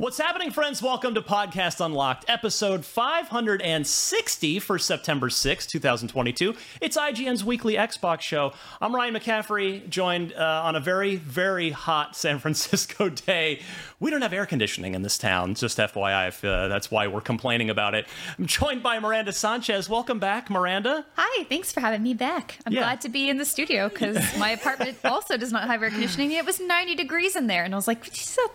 What's happening, friends? Welcome to Podcast Unlocked, episode 560 for September 6, 2022. It's IGN's weekly Xbox show. I'm Ryan McCaffrey, joined uh, on a very, very hot San Francisco day. We don't have air conditioning in this town, just FYI, if, uh, that's why we're complaining about it. I'm joined by Miranda Sanchez. Welcome back, Miranda. Hi, thanks for having me back. I'm Yeah. glad to be in the studio because my apartment also does not have air conditioning. It was 90 degrees in there, and I was like,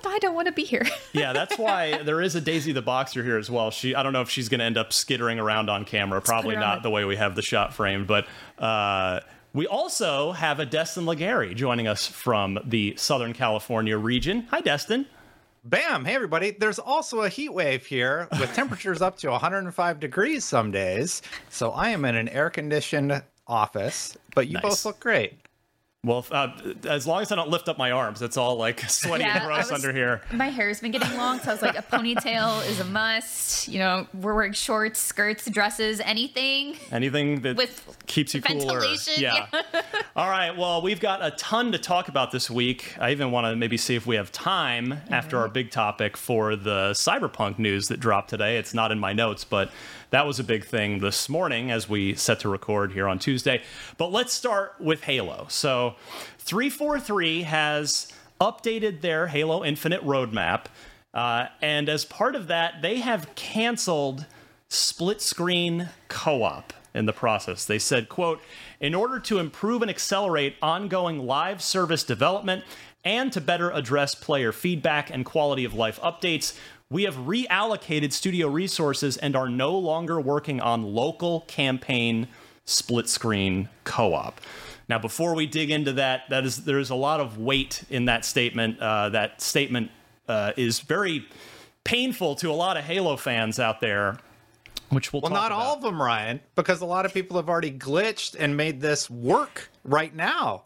I don't want to be here. Yeah, that's why there is a Daisy the Boxer here as well. She, I don't know if she's going to end up skittering around on camera. Probably her on not the way we have the shot framed, but uh, we also have a Destin Legarie joining us from the Southern California region. Hi, Destin. Bam! Hey everybody. There's also a heat wave here with temperatures up to 105 degrees some days. So I am in an air conditioned office, but you Nice. both look great. Well, uh, as long as I don't lift up my arms, it's all like sweaty and Yeah, I gross was- under here. My hair's been getting long, so I was like, a ponytail is a must. You know, we're wearing shorts, skirts, dresses, anything. Anything that With keeps you cooler. ventilation, Yeah. All right. Well, we've got a ton to talk about this week. I even want to maybe see if we have time after our big topic for the cyberpunk news that dropped today. It's not in my notes, but that was a big thing this morning as we set to record here on Tuesday. But let's start with Halo. So, 343 has updated their Halo Infinite roadmap. Uh, and as part of that, they have canceled split screen co-op in the process. They said, quote, in order to improve and accelerate ongoing live service development and to better address player feedback and quality of life updates, we have reallocated studio resources and are no longer working on local campaign split screen co-op. Now, before we dig into that, that is there is a lot of weight in that statement. Uh, that statement uh, is very painful to a lot of Halo fans out there, which we'll Well, talk not about. all of them, Ryan, because a lot of people have already glitched and made this work right now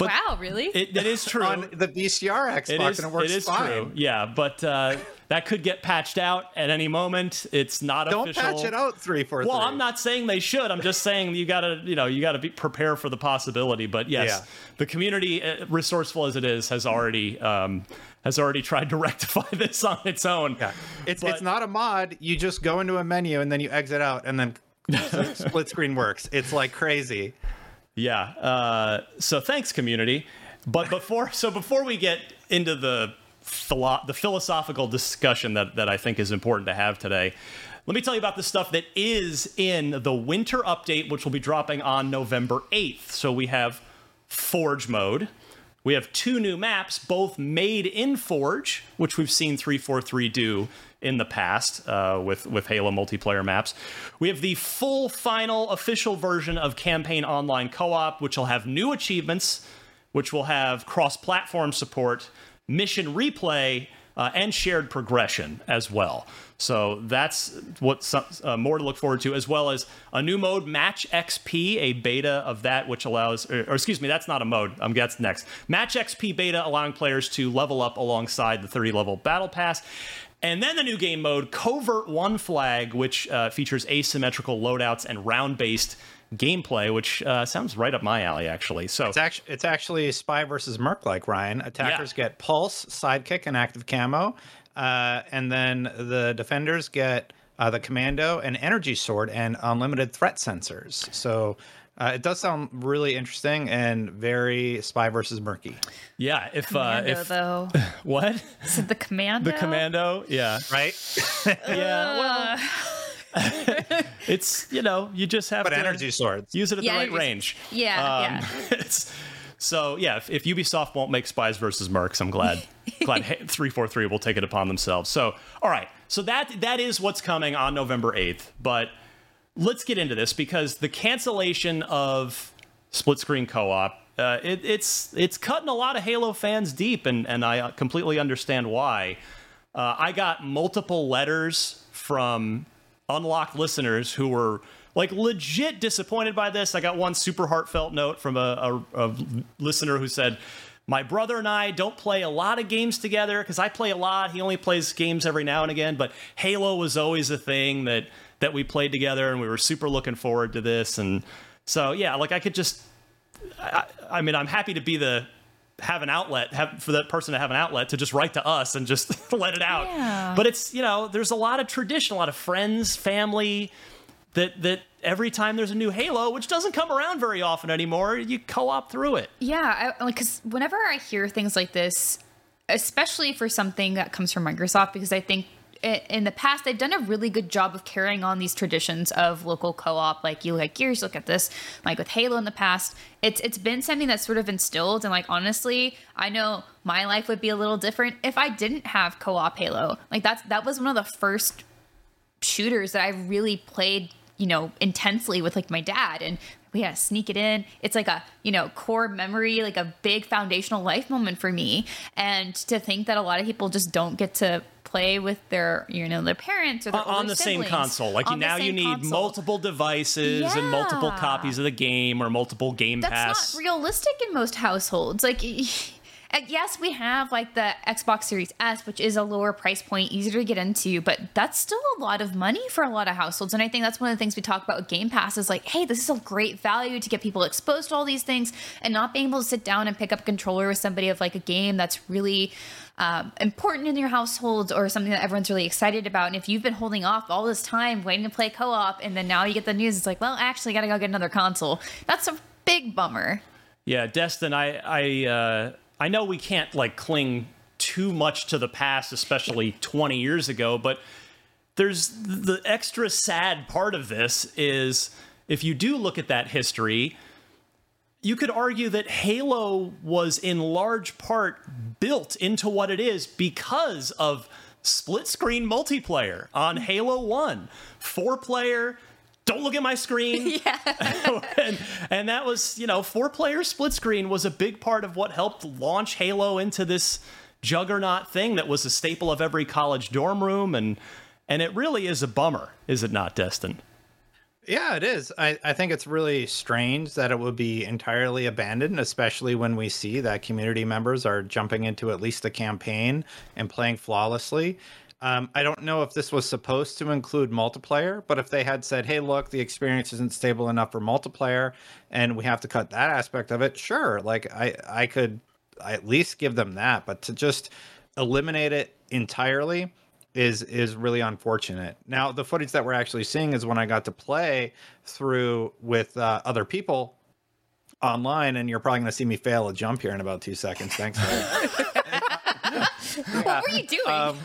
wow, really? It, it is true. on the VCR Xbox, It is, and it works it is fine. true. Yeah, but uh, that could get patched out at any moment. It's not Don't official. patch it out, three four. Well, I'm not saying they should. I'm just saying you gotta, you know, you gotta be prepare for the possibility. But yes, Yeah. the community, uh, resourceful as it is, has already um, has already tried to rectify this on its own. Yeah, it's But- it's not a mod. You just go into a menu and then you exit out, and then split screen works. It's like crazy. Yeah. Uh, so thanks, community. But before, so before we get into the philo- the philosophical discussion that that I think is important to have today, let me tell you about the stuff that is in the winter update, which will be dropping on November eighth. So we have Forge mode. We have two new maps, both made in Forge, which we've seen 343 do in the past uh, with, with Halo multiplayer maps. We have the full final official version of Campaign Online Co op, which will have new achievements, which will have cross platform support, mission replay, uh, and shared progression as well. So that's what some, uh, more to look forward to, as well as a new mode, Match XP, a beta of that, which allows, or, or excuse me, that's not a mode. I'm that's next. Match XP beta, allowing players to level up alongside the 30 level battle pass. And then the new game mode, Covert One Flag, which uh, features asymmetrical loadouts and round based gameplay, which uh, sounds right up my alley, actually. So It's actually it's actually spy versus merc like Ryan. Attackers Yeah. get pulse, sidekick, and active camo, uh, and then the defenders get uh, the commando and energy sword and unlimited threat sensors. So. Uh, it does sound really interesting and very spy versus murky, yeah, if uh, if though. what So the commando. the commando, yeah, right? yeah. Well, it's you know you just have but to energy swords. use it at Yeah, the right range. Yeah, Um, yeah. it's, so yeah, if, if Ubisoft won't make Spies versus Mercs, I'm glad glad three four three will take it upon themselves. So all right, so that that is what's coming on November eighth. But let's get into this because the cancellation of split screen co-op. Uh, it, it's it's cutting a lot of Halo fans deep, and, and I completely understand why. Uh, I got multiple letters from unlocked listeners who were like legit disappointed by this. I got one super heartfelt note from a, a, a listener who said, My brother and I don't play a lot of games together because I play a lot. He only plays games every now and again, but Halo was always a thing that that we played together and we were super looking forward to this. And so, yeah, like I could just, I, I mean, I'm happy to be the have an outlet have for that person to have an outlet to just write to us and just let it out Yeah. but it's you know there's a lot of tradition a lot of friends family that that every time there's a new halo which doesn't come around very often anymore you co-op through it Yeah, I, like because whenever I hear things like this, especially for something that comes from Microsoft, because I think in the past they've done a really good job of carrying on these traditions of local co-op. Like you look at Gears, look at this, like with Halo in the past, it's it's been something that's sort of instilled. And like honestly, I know my life would be a little different if I didn't have co-op Halo. Like that's that was one of the first shooters that I really played, you know, intensely with like my dad and we had to sneak it in. It's like a, you know, core memory, like a big foundational life moment for me. And to think that a lot of people just don't get to play with their, you know, their parents or their on, the same console like on now you need console. multiple devices and multiple copies of the game or multiple game That's pass not realistic in most households. Like, and yes, we have like the Xbox Series S, which is a lower price point, easier to get into, but that's still a lot of money for a lot of households. And I think that's one of the things we talk about with Game Pass is like, hey, this is a great value to get people exposed to all these things and not being able to sit down and pick up a controller with somebody of like a game that's really um, important in your household or something that everyone's really excited about. And if you've been holding off all this time waiting to play co op and then now you get the news, it's like, well, actually, got to go get another console. That's a big bummer. Yeah, Destin, I I uh, I know we can't like cling too much to the past, especially 20 years ago, but there's the extra sad part of this is if you do look at that history, you could argue that Halo was in large part built into what it is because of split screen multiplayer on mm. Halo 1. Four player, don't look at my screen. and, and that was, you know, four player split screen was a big part of what helped launch Halo into this juggernaut thing that was a staple of every college dorm room and and it really is a bummer, is it not, Destin? Yeah, it is. I, I think it's really strange that it would be entirely abandoned, especially when we see that community members are jumping into at least the campaign and playing flawlessly. Um, I don't know if this was supposed to include multiplayer, but if they had said, hey, look, the experience isn't stable enough for multiplayer and we have to cut that aspect of it, sure. Like, I, I could at least give them that. But to just eliminate it entirely, is is really unfortunate. Now, the footage that we're actually seeing is when I got to play through with uh, other people online, and you're probably going to see me fail a jump here in about two seconds. Thanks. Larry. What were you doing? Um,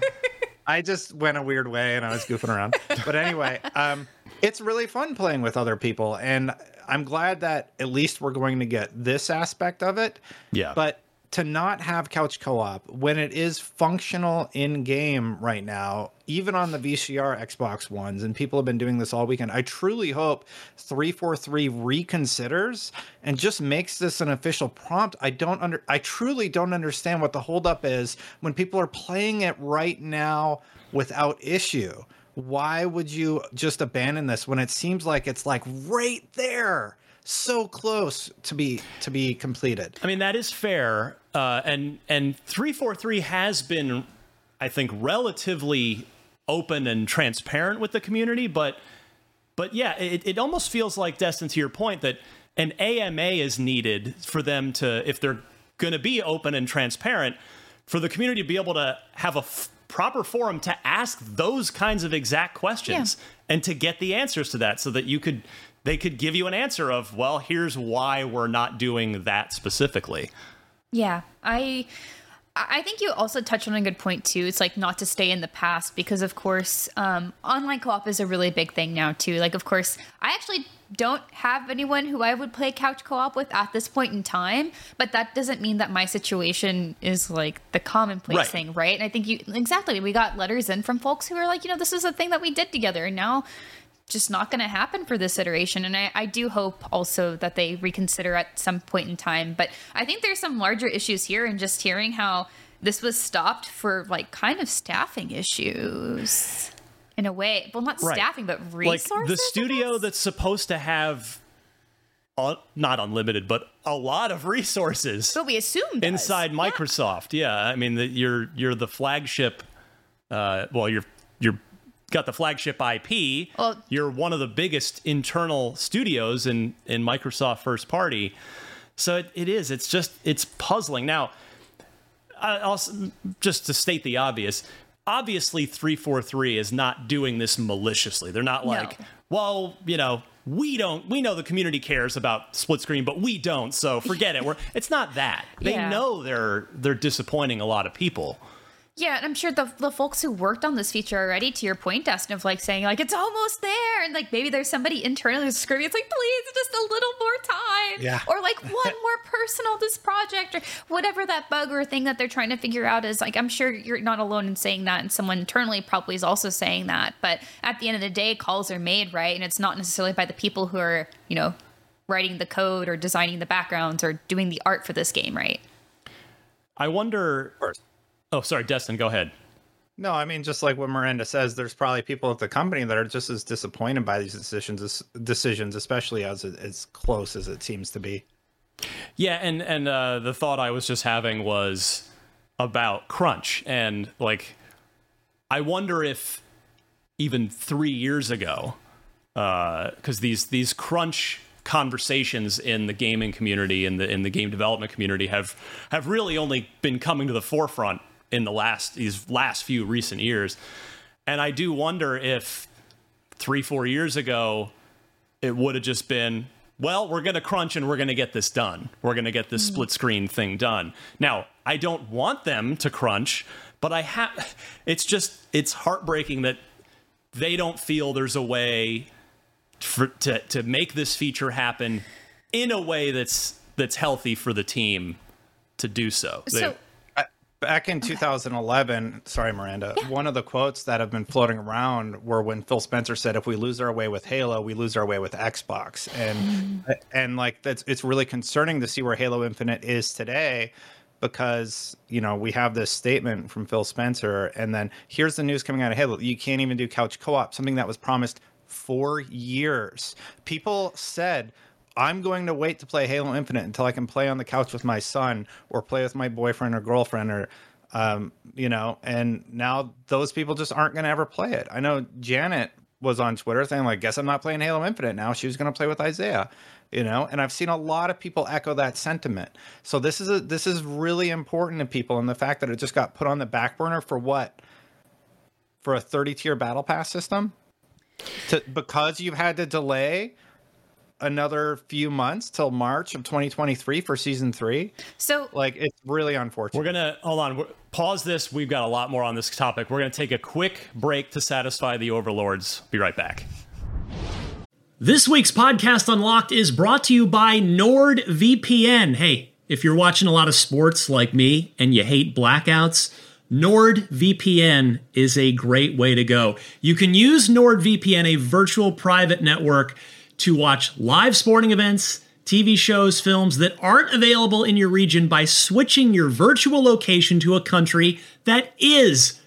I just went a weird way and I was goofing around. But anyway, um, it's really fun playing with other people, and I'm glad that at least we're going to get this aspect of it. Yeah. But to not have couch co-op when it is functional in game right now even on the VCR Xbox ones and people have been doing this all weekend I truly hope 343 reconsiders and just makes this an official prompt. I don't under I truly don't understand what the holdup is when people are playing it right now without issue. Why would you just abandon this when it seems like it's like right there so close to be to be completed. I mean, that is fair, uh, and and three four three has been, I think, relatively open and transparent with the community, but but yeah, it, it almost feels like Destin, to your point, that an AMA is needed for them to, if they're going to be open and transparent, for the community to be able to have a f- proper forum to ask those kinds of exact questions yeah. and to get the answers to that so that you could they could give you an answer of, well, here's why we're not doing that specifically. Yeah, I I think you also touched on a good point too. It's like not to stay in the past because, of course, um, online co-op is a really big thing now too. Like, of course, I actually don't have anyone who I would play couch co-op with at this point in time, but that doesn't mean that my situation is like the commonplace right. thing, right? And I think you exactly. We got letters in from folks who are like, you know, this is a thing that we did together, and now just not going to happen for this iteration. And I, I, do hope also that they reconsider at some point in time. But I think there's some larger issues here, and just hearing how this was stopped for like kind of staffing issues in a way. Well, not right. staffing, but resources. Like the studio that's supposed to have. not unlimited, but a lot of resources. So we assume inside Microsoft. Yeah, I mean, the, you're you're the flagship. Uh, well, you're you're got the flagship IP. Well, you're one of the biggest internal studios in in Microsoft first party. So it, it is. It's just it's puzzling. Now, I'll just to state the obvious. Obviously, three four three is not doing this maliciously. They're not like, no. well, you know, we don't. We know the community cares about split screen, but we don't. So forget it. We're. It's not that. They yeah. know they're they're disappointing a lot of people. Yeah, and I'm sure the, the folks who worked on this feature already, to your point, Dustin, of like saying like it's almost there, and like maybe there's somebody internally who's screaming, it's like please, just a little more time, yeah, or like one more person on this project, or whatever that bug or thing that they're trying to figure out is. Like I'm sure you're not alone in saying that, and someone internally probably is also saying that. But at the end of the day, calls are made, right, and it's not necessarily by the people who are you know writing the code or designing the backgrounds or doing the art for this game, right? I wonder. Oh, sorry, Destin, go ahead. No, I mean just like what Miranda says, there's probably people at the company that are just as disappointed by these decisions, decisions, especially as as close as it seems to be. Yeah, and and uh, the thought I was just having was about crunch, and like, I wonder if even three years ago, because uh, these these crunch conversations in the gaming community and the in the game development community have have really only been coming to the forefront in the last these last few recent years. And I do wonder if three, four years ago, it would have just been, well, we're going to crunch and we're going to get this done. We're going to get this mm. split screen thing done. Now, I don't want them to crunch, but I have, it's just, it's heartbreaking that they don't feel there's a way for, to, to make this feature happen in a way that's, that's healthy for the team to do so. So, they, Back in 2011, sorry, Miranda, yeah. one of the quotes that have been floating around were when Phil Spencer said, "If we lose our way with Halo, we lose our way with Xbox," and mm. and like that's it's really concerning to see where Halo Infinite is today, because you know we have this statement from Phil Spencer, and then here's the news coming out of Halo: you can't even do couch co-op, something that was promised for years. People said I'm going to wait to play Halo Infinite until I can play on the couch with my son or play with my boyfriend or girlfriend or um, you know, and now those people just aren't going to ever play it. I know Janet was on Twitter saying like, "Guess I'm not playing Halo Infinite now." She was going to play with Isaiah, you know, and I've seen a lot of people echo that sentiment. So this is a this is really important to people, and the fact that it just got put on the back burner for what? For a 30 tier battle pass system, to because you've had to delay another few months till March of 2023 for season three. So, like, it's really unfortunate. We're gonna hold on. Pause this. We've got a lot more on this topic. We're gonna take a quick break to satisfy the overlords. Be right back. This week's podcast Unlocked is brought to you by NordVPN. Hey if you're watching a lot of sports like me and you hate blackouts, NordVPN is a great way to go. You can use NordVPN, a virtual private network, to watch live sporting events, TV shows, films that aren't available in your region by switching your virtual location to a country that is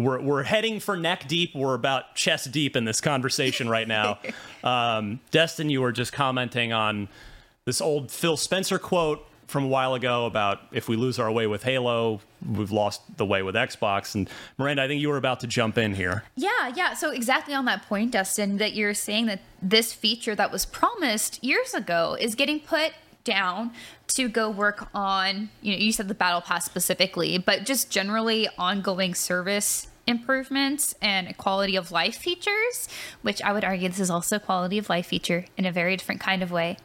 we're we're heading for neck deep. We're about chest deep in this conversation right now. um, Destin, you were just commenting on this old Phil Spencer quote from a while ago about if we lose our way with Halo, we've lost the way with Xbox. And Miranda, I think you were about to jump in here. Yeah, yeah. So exactly on that point, Destin, that you're saying that this feature that was promised years ago is getting put down to go work on you know you said the battle pass specifically but just generally ongoing service improvements and quality of life features which i would argue this is also a quality of life feature in a very different kind of way.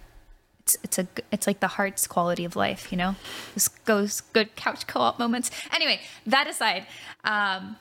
It's, it's a it's like the heart's quality of life you know? This goes good couch co-op moments. Anyway that aside um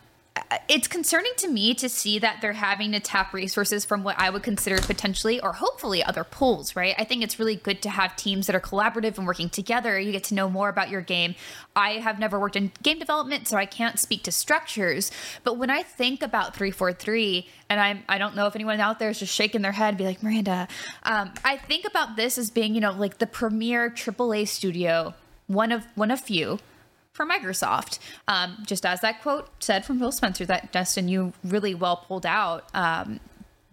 it's concerning to me to see that they're having to tap resources from what I would consider potentially or hopefully other pools, right? I think it's really good to have teams that are collaborative and working together. You get to know more about your game. I have never worked in game development, so I can't speak to structures. But when I think about 343, and I'm, I don't know if anyone out there is just shaking their head, be like, Miranda, um, I think about this as being, you know, like the premier AAA studio, one of one of few for Microsoft. Um, just as that quote said from Phil Spencer, that Dustin, you really well pulled out. Um,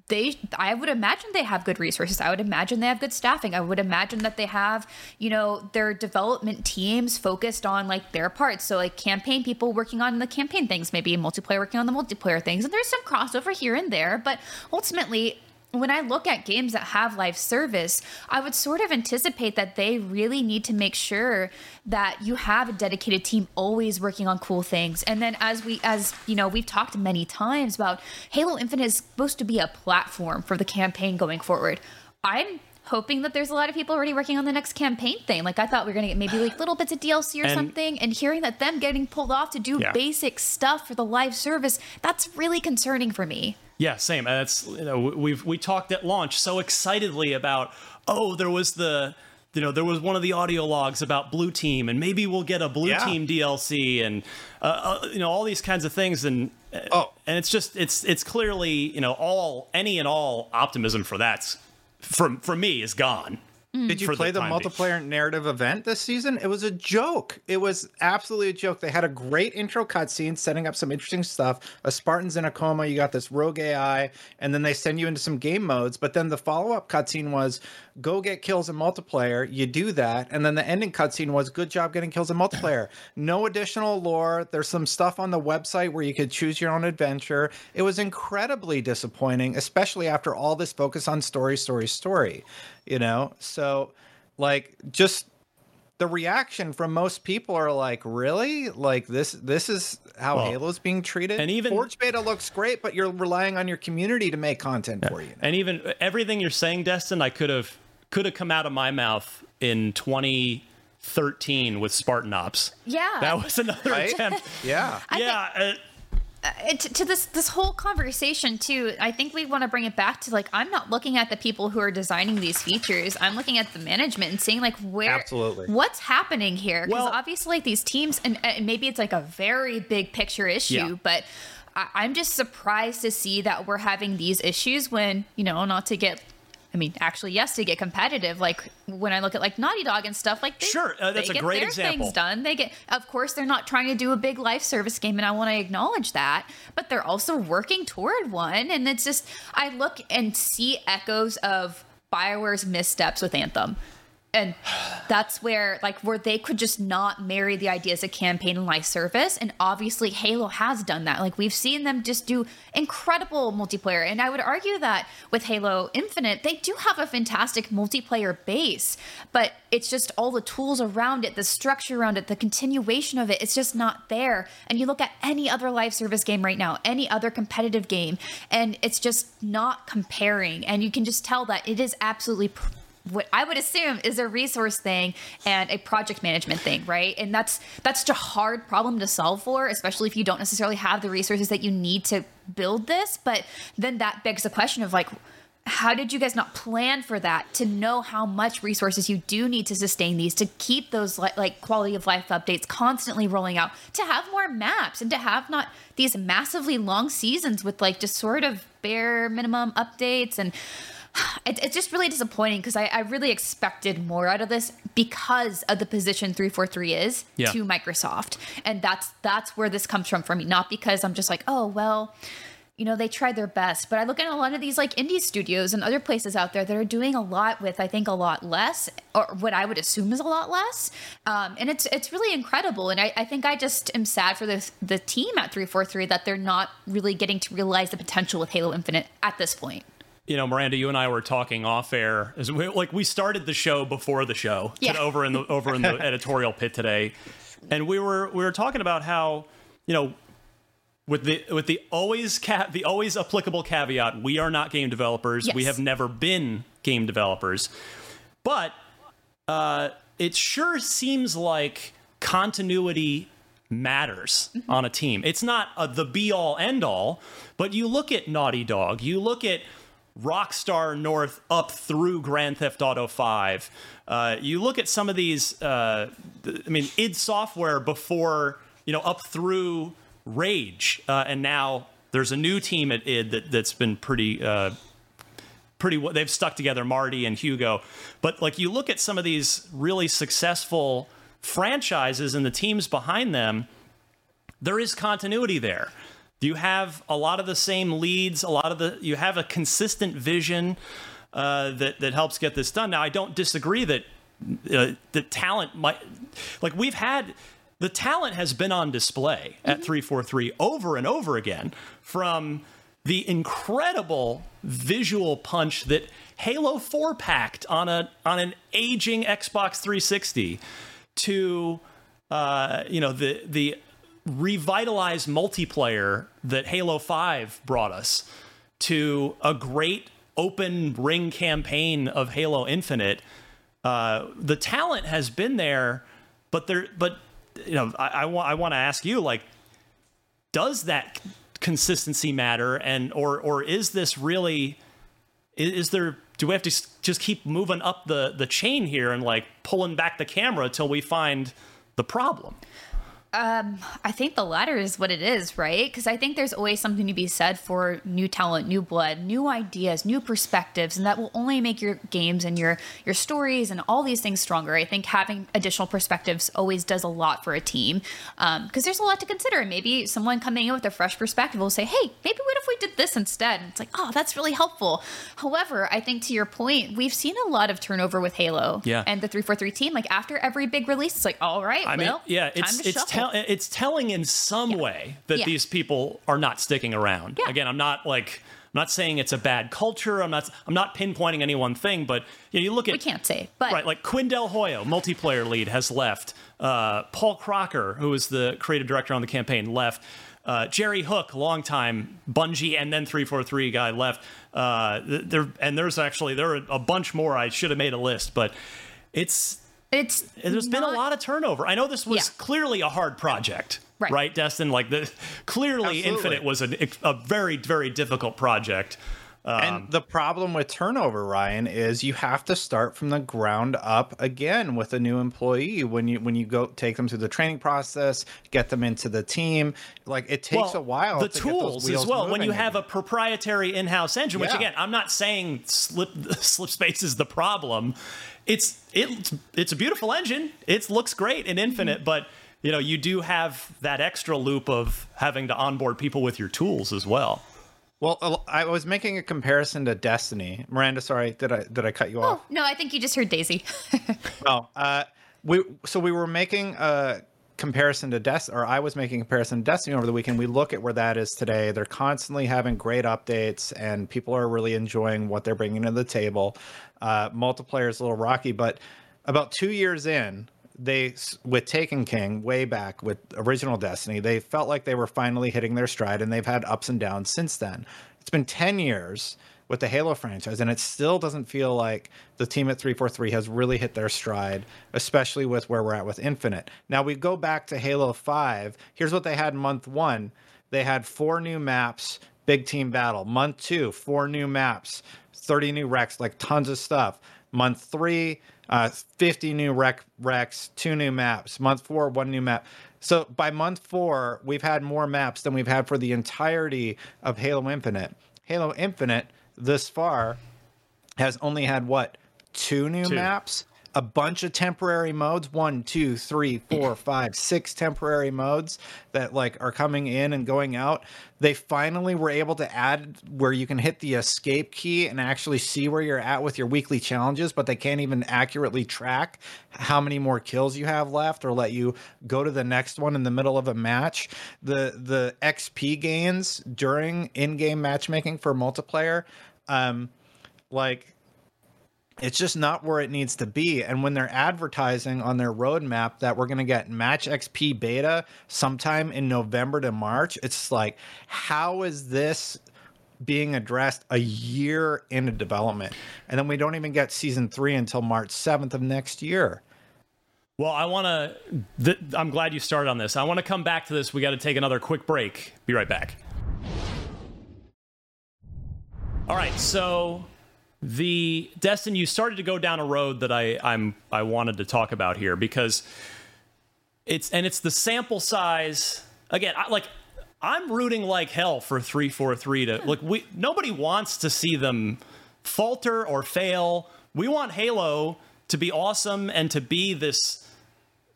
they, I would imagine they have good resources. I would imagine they have good staffing. I would imagine that they have, you know, their development teams focused on like their parts. So like campaign people working on the campaign things, maybe multiplayer working on the multiplayer things, and there's some crossover here and there. But ultimately, when I look at games that have live service, I would sort of anticipate that they really need to make sure that you have a dedicated team always working on cool things. And then as we as you know, we've talked many times about Halo Infinite is supposed to be a platform for the campaign going forward. I'm hoping that there's a lot of people already working on the next campaign thing. Like I thought we were gonna get maybe like little bits of DLC or And- something, and hearing that them getting pulled off to do Yeah. basic stuff for the live service, that's really concerning for me. Yeah, same. And That's you know we've we talked at launch so excitedly about oh there was the you know there was one of the audio logs about Blue Team and maybe we'll get a Blue Yeah. Team DLC and uh, uh, you know all these kinds of things and Oh. and it's just it's it's clearly you know all any and all optimism for that's from for me is gone. Mm. Did you play the, time being. multiplayer narrative event this season? It was a joke. It was absolutely a joke. They had a great intro cutscene setting up some interesting stuff. A Spartan's in a coma. You got this rogue AI, and then they send you into some game modes. But then the follow up cutscene was go get kills in multiplayer. You do that, and then the ending cutscene was good job getting kills in multiplayer. No additional lore. There's some stuff on the website where you could choose your own adventure. It was incredibly disappointing, especially after all this focus on story, story, story. You know, so like just the reaction from most people are like, really? Like this this is how Well, Halo's being treated? and even- Forge Beta looks great, but you're relying on your community to make content for you. And even everything you're saying, Destin, I could have could have come out of my mouth in 2013 with Spartan Ops. Yeah. That was another Right? attempt. Yeah. yeah. uh, uh, to, to this this whole conversation too i think we want to bring it back to like i'm not looking at the people who are designing these features i'm looking at the management and seeing like where Absolutely. what's happening here because Well- obviously like these teams and, and maybe it's like a very big picture issue Yeah. but I, i'm just surprised to see that we're having these issues when you know not to get I mean, actually, yes, to get competitive. Like when I look at like Naughty Dog and stuff, like they, Sure, uh, that's they a get great their example. Things done. They get, of course, they're not trying to do a big live service game, and I want to acknowledge that. But they're also working toward one, and it's just I look and see echoes of Bioware's missteps with Anthem. And that's where, like, where they could just not marry the ideas of campaign and live service. And obviously, Halo has done that. Like, we've seen them just do incredible multiplayer. And I would argue that with Halo Infinite, they do have a fantastic multiplayer base, but it's just all the tools around it, the structure around it, the continuation of it, it's just not there. And you look at any other live service game right now, any other competitive game, and it's just not comparing. And you can just tell that it is absolutely pr- what I would assume is a resource thing and a project management thing, right? And that's that's such a hard problem to solve for, especially if you don't necessarily have the resources that you need to build this. But then that begs the question of like, how did you guys not plan for that to know how much resources you do need to sustain these to keep those li- like quality of life updates constantly rolling out to have more maps and to have not these massively long seasons with like just sort of bare minimum updates and it, it's just really disappointing because I, I really expected more out of this because of the position 343 is Yeah. to Microsoft. And that's that's where this comes from for me. Not because I'm just like, oh well, you know, they tried their best. But I look at a lot of these like indie studios and other places out there that are doing a lot with I think a lot less, or what I would assume is a lot less. Um, and it's it's really incredible. And I, I think I just am sad for the the team at 343 that they're not really getting to realize the potential with Halo Infinite at this point. You know, Miranda, you and I were talking off air. As we, like we started the show before the show, Yeah. over in the over in the editorial pit today, and we were we were talking about how you know with the with the always ca- the always applicable caveat, we are not game developers. We have never been game developers, but uh, it sure seems like continuity matters on a team. It's not a, the be all end all, but you look at Naughty Dog, you look at Rockstar North up through Grand Theft Auto 5. Uh, you look at some of these, uh, I mean, id Software before, you know, up through Rage, uh, and now there's a new team at id that, that's been pretty. Uh, pretty they've stuck together marty and hugo but like you look at some of these really successful franchises and the teams behind them there is continuity there you have a lot of the same leads a lot of the you have a consistent vision uh, that that helps get this done? Now i don't disagree that uh, the talent might like we've had the talent has been on display at 343 over and over again from the incredible visual punch that Halo 4 packed on a on an aging Xbox 360 to uh, you know the the revitalized multiplayer that Halo 5 brought us to a great open ring campaign of Halo Infinite. Uh, the talent has been there, but there, but you know, I, I want I want to ask you, like, does that consistency matter, and or or is this really, is, is there? Do we have to just keep moving up the the chain here and like pulling back the camera till we find the problem? Um, I think the latter is what it is, right? Because I think there's always something to be said for new talent, new blood, new ideas, new perspectives, and that will only make your games and your your stories and all these things stronger. I think having additional perspectives always does a lot for a team because um, there's a lot to consider. Maybe someone coming in with a fresh perspective will say, "Hey, maybe what if we did this instead?" And it's like, "Oh, that's really helpful." However, I think to your point, we've seen a lot of turnover with Halo, Yeah. and the three four three team. Like after every big release, it's like, "All right, I mean, well, yeah, time it's to it's shuffle." Tell, it's telling in some way that Yeah. these people are not sticking around. Again, I'm not like I'm not saying it's a bad culture. I'm not I'm not pinpointing any one thing, but you, know, you look at we can't say, but right, like Quinn Del Hoyo, multiplayer lead, has left. Uh, Paul Crocker, who was the creative director on the campaign, left. Uh, Jerry Hook, longtime Bungie and then 343 guy, left. Uh, there and there's actually there are a bunch more. I should have made a list, but it's it's there's been a lot of turnover. I know this was Yeah. clearly a hard project, Right. right, Destin? Like the clearly Absolutely. Infinite was a, a very very difficult project. Um, and the problem with turnover, Ryan, is you have to start from the ground up again with a new employee when you when you go take them through the training process, get them into the team. Like it takes well, a while. The to get those tools as well. When moving you again. have a proprietary in-house engine, which Yeah. again, I'm not saying slip slip space is the problem. It's it, it's a beautiful engine. It looks great in Infinite, but you know you do have that extra loop of having to onboard people with your tools as well. Well, uh, I was making a comparison to Destiny. Miranda, sorry, did I did I cut you off? Oh no, I think you just heard Daisy. Oh, uh, we so we were making a comparison to Destiny, or I was making comparison to Destiny over the weekend. We look at where that is today. They're constantly having great updates, and people are really enjoying what they're bringing to the table. Uh, multiplayer is a little rocky, but about two years in, they with Taken King way back with original Destiny, they felt like they were finally hitting their stride, and they've had ups and downs since then. It's been ten years with the Halo franchise, and it still doesn't feel like the team at 343 has really hit their stride, especially with where we're at with Infinite. Now we go back to Halo 5. Here's what they had in month one they had four new maps, big team battle. Month two, four new maps, 30 new REQs, like tons of stuff. Month three, uh, 50 new rec REQs, two new maps. Month four, one new map. So by month four, we've had more maps than we've had for the entirety of Halo Infinite. Halo Infinite this far has only had what two new Two. maps? A bunch of temporary modes. One two three four five six temporary modes that like are coming in and going out. They finally were able to add where you can hit the escape key and actually see where you're at with your weekly challenges but they can't even accurately track how many more kills you have left or let you go to the next one in the middle of a match. The the xp gains during in-game matchmaking for multiplayer um like it's just not where it needs to be. And when they're advertising on their roadmap that we're going to get Match XP beta sometime in November to March, it's like, how is this being addressed a year into development? And then we don't even get season three until March 7th of next year. Well, I want to. Th- I'm glad you started on this. I want to come back to this. We got to take another quick break. Be right back. All right, so the Destin, you started to go down a road that I I'm I wanted to talk about here because it's and it's the sample size again. I, like I'm rooting like hell for three four three to like we nobody wants to see them falter or fail. We want Halo to be awesome and to be this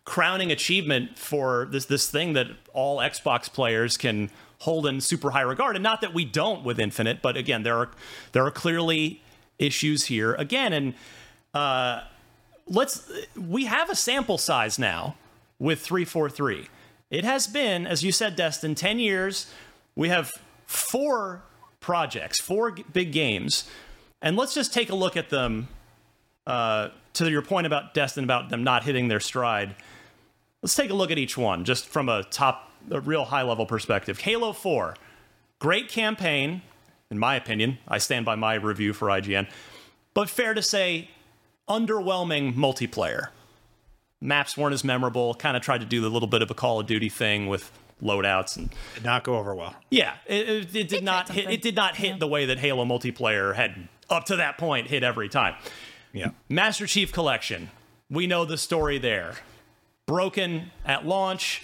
crowning achievement for this this thing that all Xbox players can hold in super high regard. And not that we don't with Infinite, but again, there are there are clearly issues here again. And uh, let's we have a sample size now with three four three. It has been, as you said, Destin, ten years. We have four projects, four g- big games, and let's just take a look at them. Uh, to your point about Destin about them not hitting their stride, let's take a look at each one just from a top, a real high level perspective. Halo 4, great campaign, in my opinion. I stand by my review for IGN, but fair to say, underwhelming multiplayer. Maps weren't as memorable, kind of tried to do the little bit of a Call of Duty thing with loadouts and Did not go over well. yeah, it, it, it did not hit. It did not hit the way that Halo multiplayer had up to that point hit every time. Yeah. Master Chief Collection. We know the story there. Broken at launch,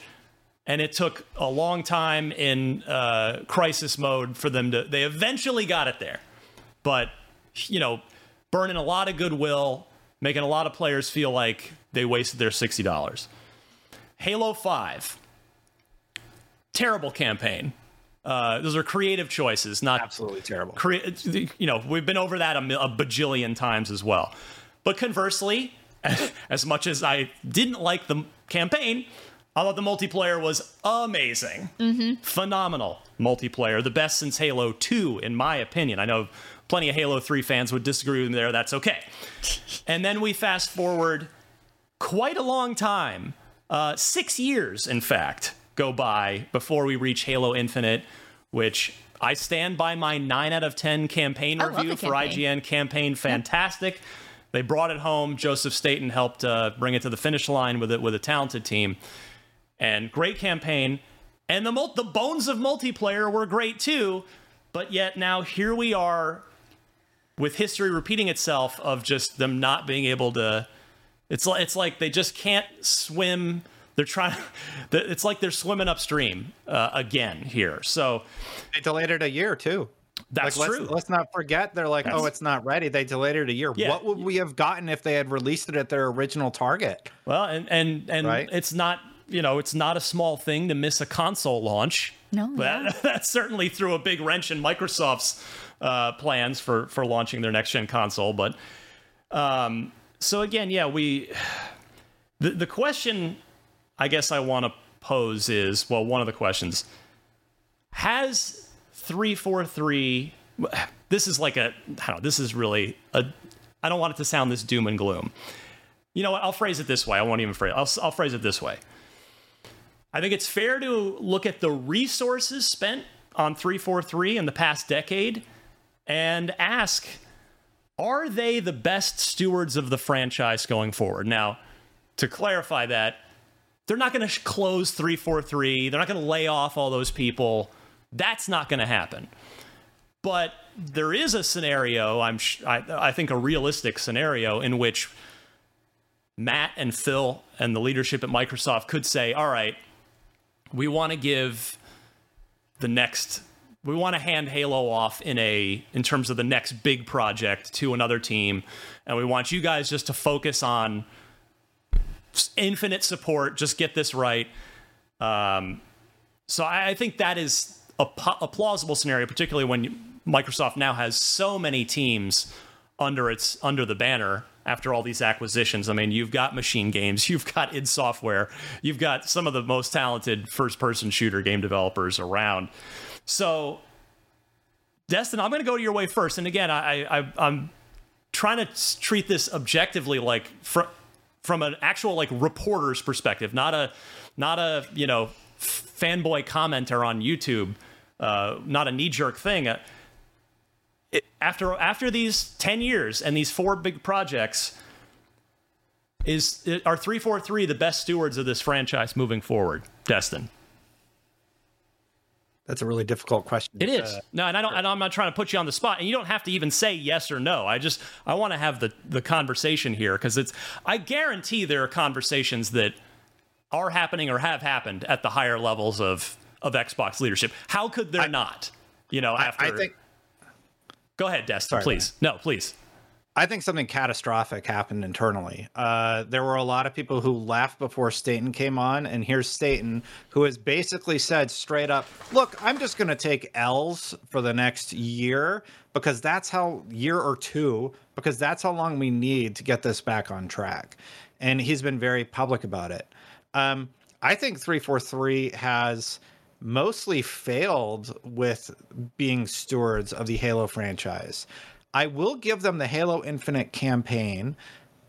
and it took a long time in uh, crisis mode for them to. They eventually got it there, but you know, burning a lot of goodwill, making a lot of players feel like they wasted their sixty dollars. Halo Five, terrible campaign. Uh, those are creative choices, not absolutely terrible. Crea- you know, we've been over that a, a bajillion times as well. But conversely, as much as I didn't like the campaign, I thought the multiplayer was amazing. Mm-hmm. Phenomenal multiplayer. The best since Halo 2, in my opinion. I know plenty of Halo 3 fans would disagree with me there. That's okay. and then we fast forward quite a long time uh, six years, in fact, go by before we reach Halo Infinite, which I stand by my 9 out of 10 campaign I review for campaign. IGN. Campaign fantastic. They brought it home. Joseph Staten helped uh, bring it to the finish line with it with a talented team, and great campaign. And the mul- the bones of multiplayer were great too, but yet now here we are with history repeating itself of just them not being able to. It's like it's like they just can't swim. They're trying. It's like they're swimming upstream uh, again here. So they delayed it a year too. That's like, true. Let's, let's not forget they're like, That's- oh, it's not ready. They delayed it a year. Yeah. What would we have gotten if they had released it at their original target? Well, and and and Right. it's not you know it's not a small thing to miss a console launch. No, but that, that certainly threw a big wrench in Microsoft's uh, plans for for launching their next gen console. But um, so again, yeah, we the the question I guess I want to pose is well, one of the questions has three four three. This is like a I don't know. This is really a. I don't want it to sound this doom and gloom. You know what? I'll phrase it this way. I won't even phrase. I'll I'll phrase it this way. I think it's fair to look at the resources spent on 343 in the past decade and ask are they the best stewards of the franchise going forward? Now, to clarify that, they're not going to close 343. They're not going to lay off all those people. That's not going to happen. But there is a scenario, I'm sh- I, I think a realistic scenario in which Matt and Phil and the leadership at Microsoft could say, "All right, we want to give the next we want to hand Halo off in a in terms of the next big project to another team. And we want you guys just to focus on infinite support just get this right. Um, so I, I think that is a, a plausible scenario particularly when Microsoft now has so many teams under its under the banner after all these acquisitions. I mean, you've got MachineGames, you've got id Software, you've got some of the most talented first-person shooter game developers around. So, Destin, I'm going to go to your way first. And again, I, I I'm trying to treat this objectively, like from from an actual like reporter's perspective, not a not a you know fanboy commenter on YouTube, uh, not a knee jerk thing. Uh, it, after after these 10 years and these four big projects is are 343 the best stewards of this franchise moving forward destin? That's a really difficult question. it is. Uh, no and i don't and i'm not trying to put you on the spot and you don't have to even say yes or no. I just i want to have the the conversation here because it's i guarantee there are conversations that are happening or have happened at the higher levels of of xbox leadership. How could there not you know after I think go ahead destin Sorry, please no please I think something catastrophic happened internally. Uh, there were a lot of people who laughed before Staten came on, and here's Staten, who has basically said straight up, "Look, I'm just going to take L's for the next year because that's how year or two because that's how long we need to get this back on track." And he's been very public about it. Um, I think 343 has mostly failed with being stewards of the Halo franchise. I will give them the Halo Infinite campaign,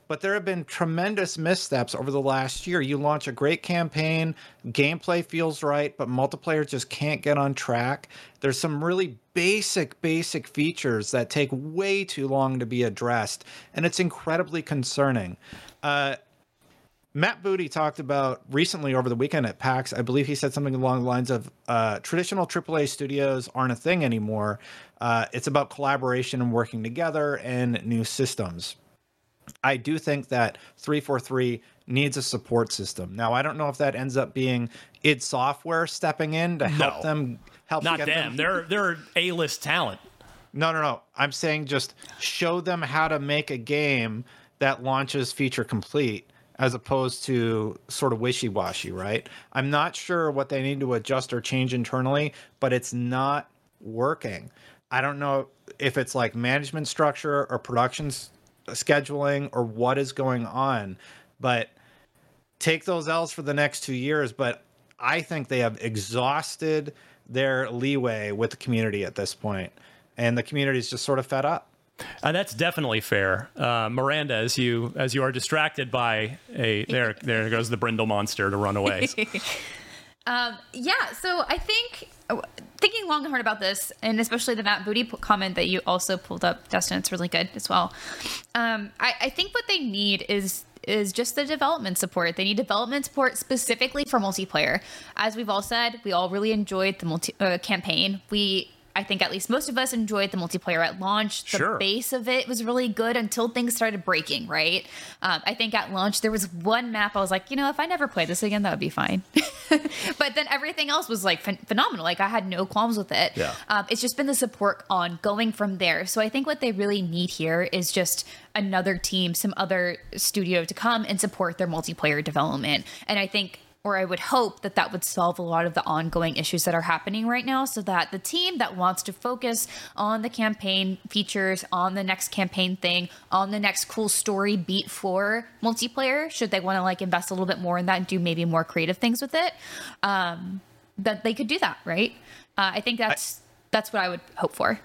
but there have been tremendous missteps over the last year. You launch a great campaign, gameplay feels right, but multiplayer just can't get on track. There's some really basic, basic features that take way too long to be addressed, and it's incredibly concerning. Uh, Matt Booty talked about recently over the weekend at PAX. I believe he said something along the lines of uh, traditional AAA studios aren't a thing anymore. Uh, it's about collaboration and working together and new systems. I do think that 343 needs a support system. Now, I don't know if that ends up being id Software stepping in to help No. them help Not get them. They're they're A list talent. No, no, no. I'm saying just show them how to make a game that launches feature complete as opposed to sort of wishy-washy, right? I'm not sure what they need to adjust or change internally, but it's not working. I don't know if it's like management structure or production scheduling or what is going on, but take those L's for the next two years. But I think they have exhausted their leeway with the community at this point, and the community is just sort of fed up. Uh, that's definitely fair, uh, Miranda. As you as you are distracted by a there there goes the brindle monster to run away. Um, yeah, so I think thinking long and hard about this, and especially the Matt Booty comment that you also pulled up, Destin, it's really good as well. Um, I, I think what they need is is just the development support. They need development support specifically for multiplayer. As we've all said, we all really enjoyed the multi uh, campaign. We I think at least most of us enjoyed the multiplayer at launch. The Sure. base of it was really good until things started breaking, right? Um, I think at launch there was one map I was like, you know, if I never play this again, that would be fine. but then everything else was like phen- phenomenal. Like I had no qualms with it. Yeah. Um, it's just been the support on going from there. So I think what they really need here is just another team, some other studio to come and support their multiplayer development. And I think or I would hope that that would solve a lot of the ongoing issues that are happening right now so that the team that wants to focus on the campaign features, on the next campaign thing, on the next cool story beat for multiplayer, should they want to like invest a little bit more in that and do maybe more creative things with it, um, that they could do that, right? Uh, I think that's that's what I would hope for.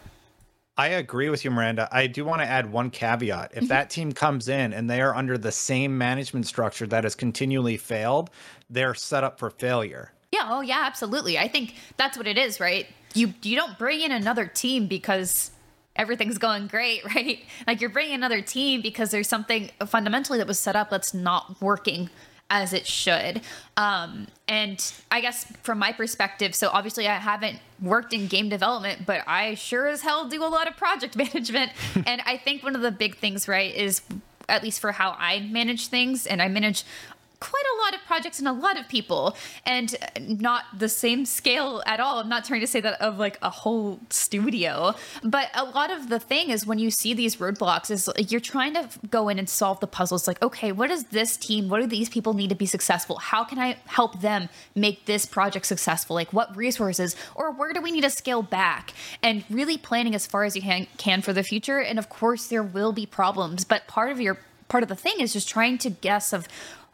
I agree with you, Miranda. I do want to add one caveat. If that team comes in and they are under the same management structure that has continually failed, they're set up for failure. Yeah, oh yeah, absolutely. I think that's what it is, right? You you don't bring in another team because everything's going great, right? Like you're bringing another team because there's something fundamentally that was set up that's not working as it should. Um, and I guess from my perspective, so obviously I haven't worked in game development, but I sure as hell do a lot of project management. and I think one of the big things, right, is at least for how I manage things, and I manage quite a lot of projects and a lot of people. And not the same scale at all. I'm not trying to say that of like a whole studio. But a lot of the thing is when you see these roadblocks is you're trying to go in and solve the puzzles. Like okay what does this team what do these people need to be successful? How can i help them make this project successful? Like what resources? Or where do we need to scale back? And really planning as far as you can, can for the future. And of course there will be problems. But part of your part of the thing is just trying to guess of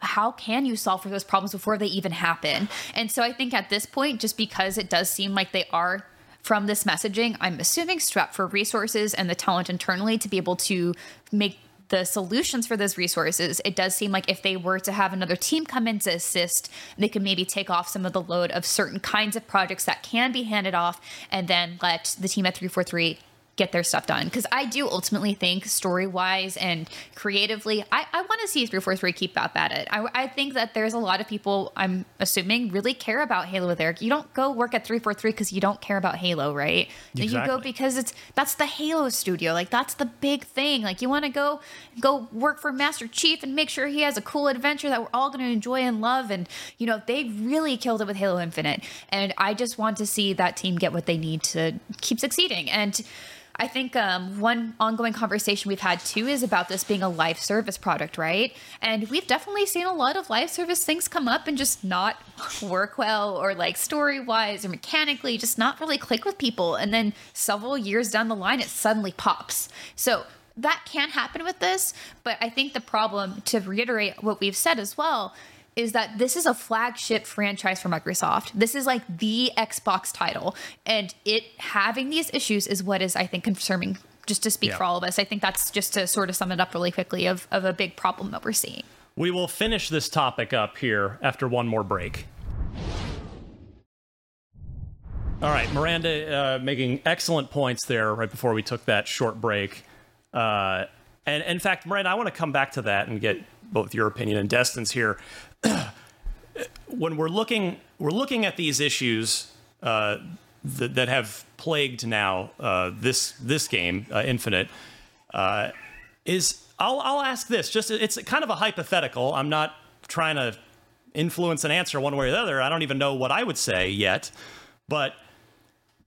how can you solve for those problems before they even happen? And so i think at this point just because it does seem like they are from this messaging i'm assuming strapped for resources and the talent internally to be able to make the solutions for those resources it does seem like if they were to have another team come in to assist they could maybe take off some of the load of certain kinds of projects that can be handed off and then let the team at 343 get their stuff done. Because I do ultimately think story wise and creatively I, I want to see 343 keep up at it I, I think that there's a lot of people I'm assuming really care about Halo with Eric. You don't go work at 343 because you don't care about Halo right? You go because it's that's the Halo studio. Like that's the big thing. Like you want to go go work for Master Chief and make sure he has a cool adventure that we're all going to enjoy and love. And you know they really killed it with Halo Infinite. And I just want to see that team get what they need to keep succeeding. And I think um, one ongoing conversation we've had too is about this being a live service product, right? And we've definitely seen a lot of live service things come up and just not work well, or like story wise or mechanically, just not really click with people. And then several years down the line, it suddenly pops. So that can happen with this, but I think the problem, to reiterate what we've said as well, is that this is a flagship franchise for Microsoft. This is like the Xbox title, and it having these issues is what is I think concerning. Just to speak Yeah. for all of us, I think that's just to sort of sum it up really quickly of, of a big problem that we're seeing. We will finish this topic up here after one more break. All right, Miranda uh, making excellent points there right before we took that short break. Uh, and in fact, Miranda, I want to come back to that and get both your opinion and Destin's here. when we're looking, we're looking at these issues uh, that, that have plagued now uh, this this game, uh, Infinite. Uh, is I'll I'll ask this. Just it's kind of a hypothetical. I'm not trying to influence an answer one way or the other. I don't even know what I would say yet. But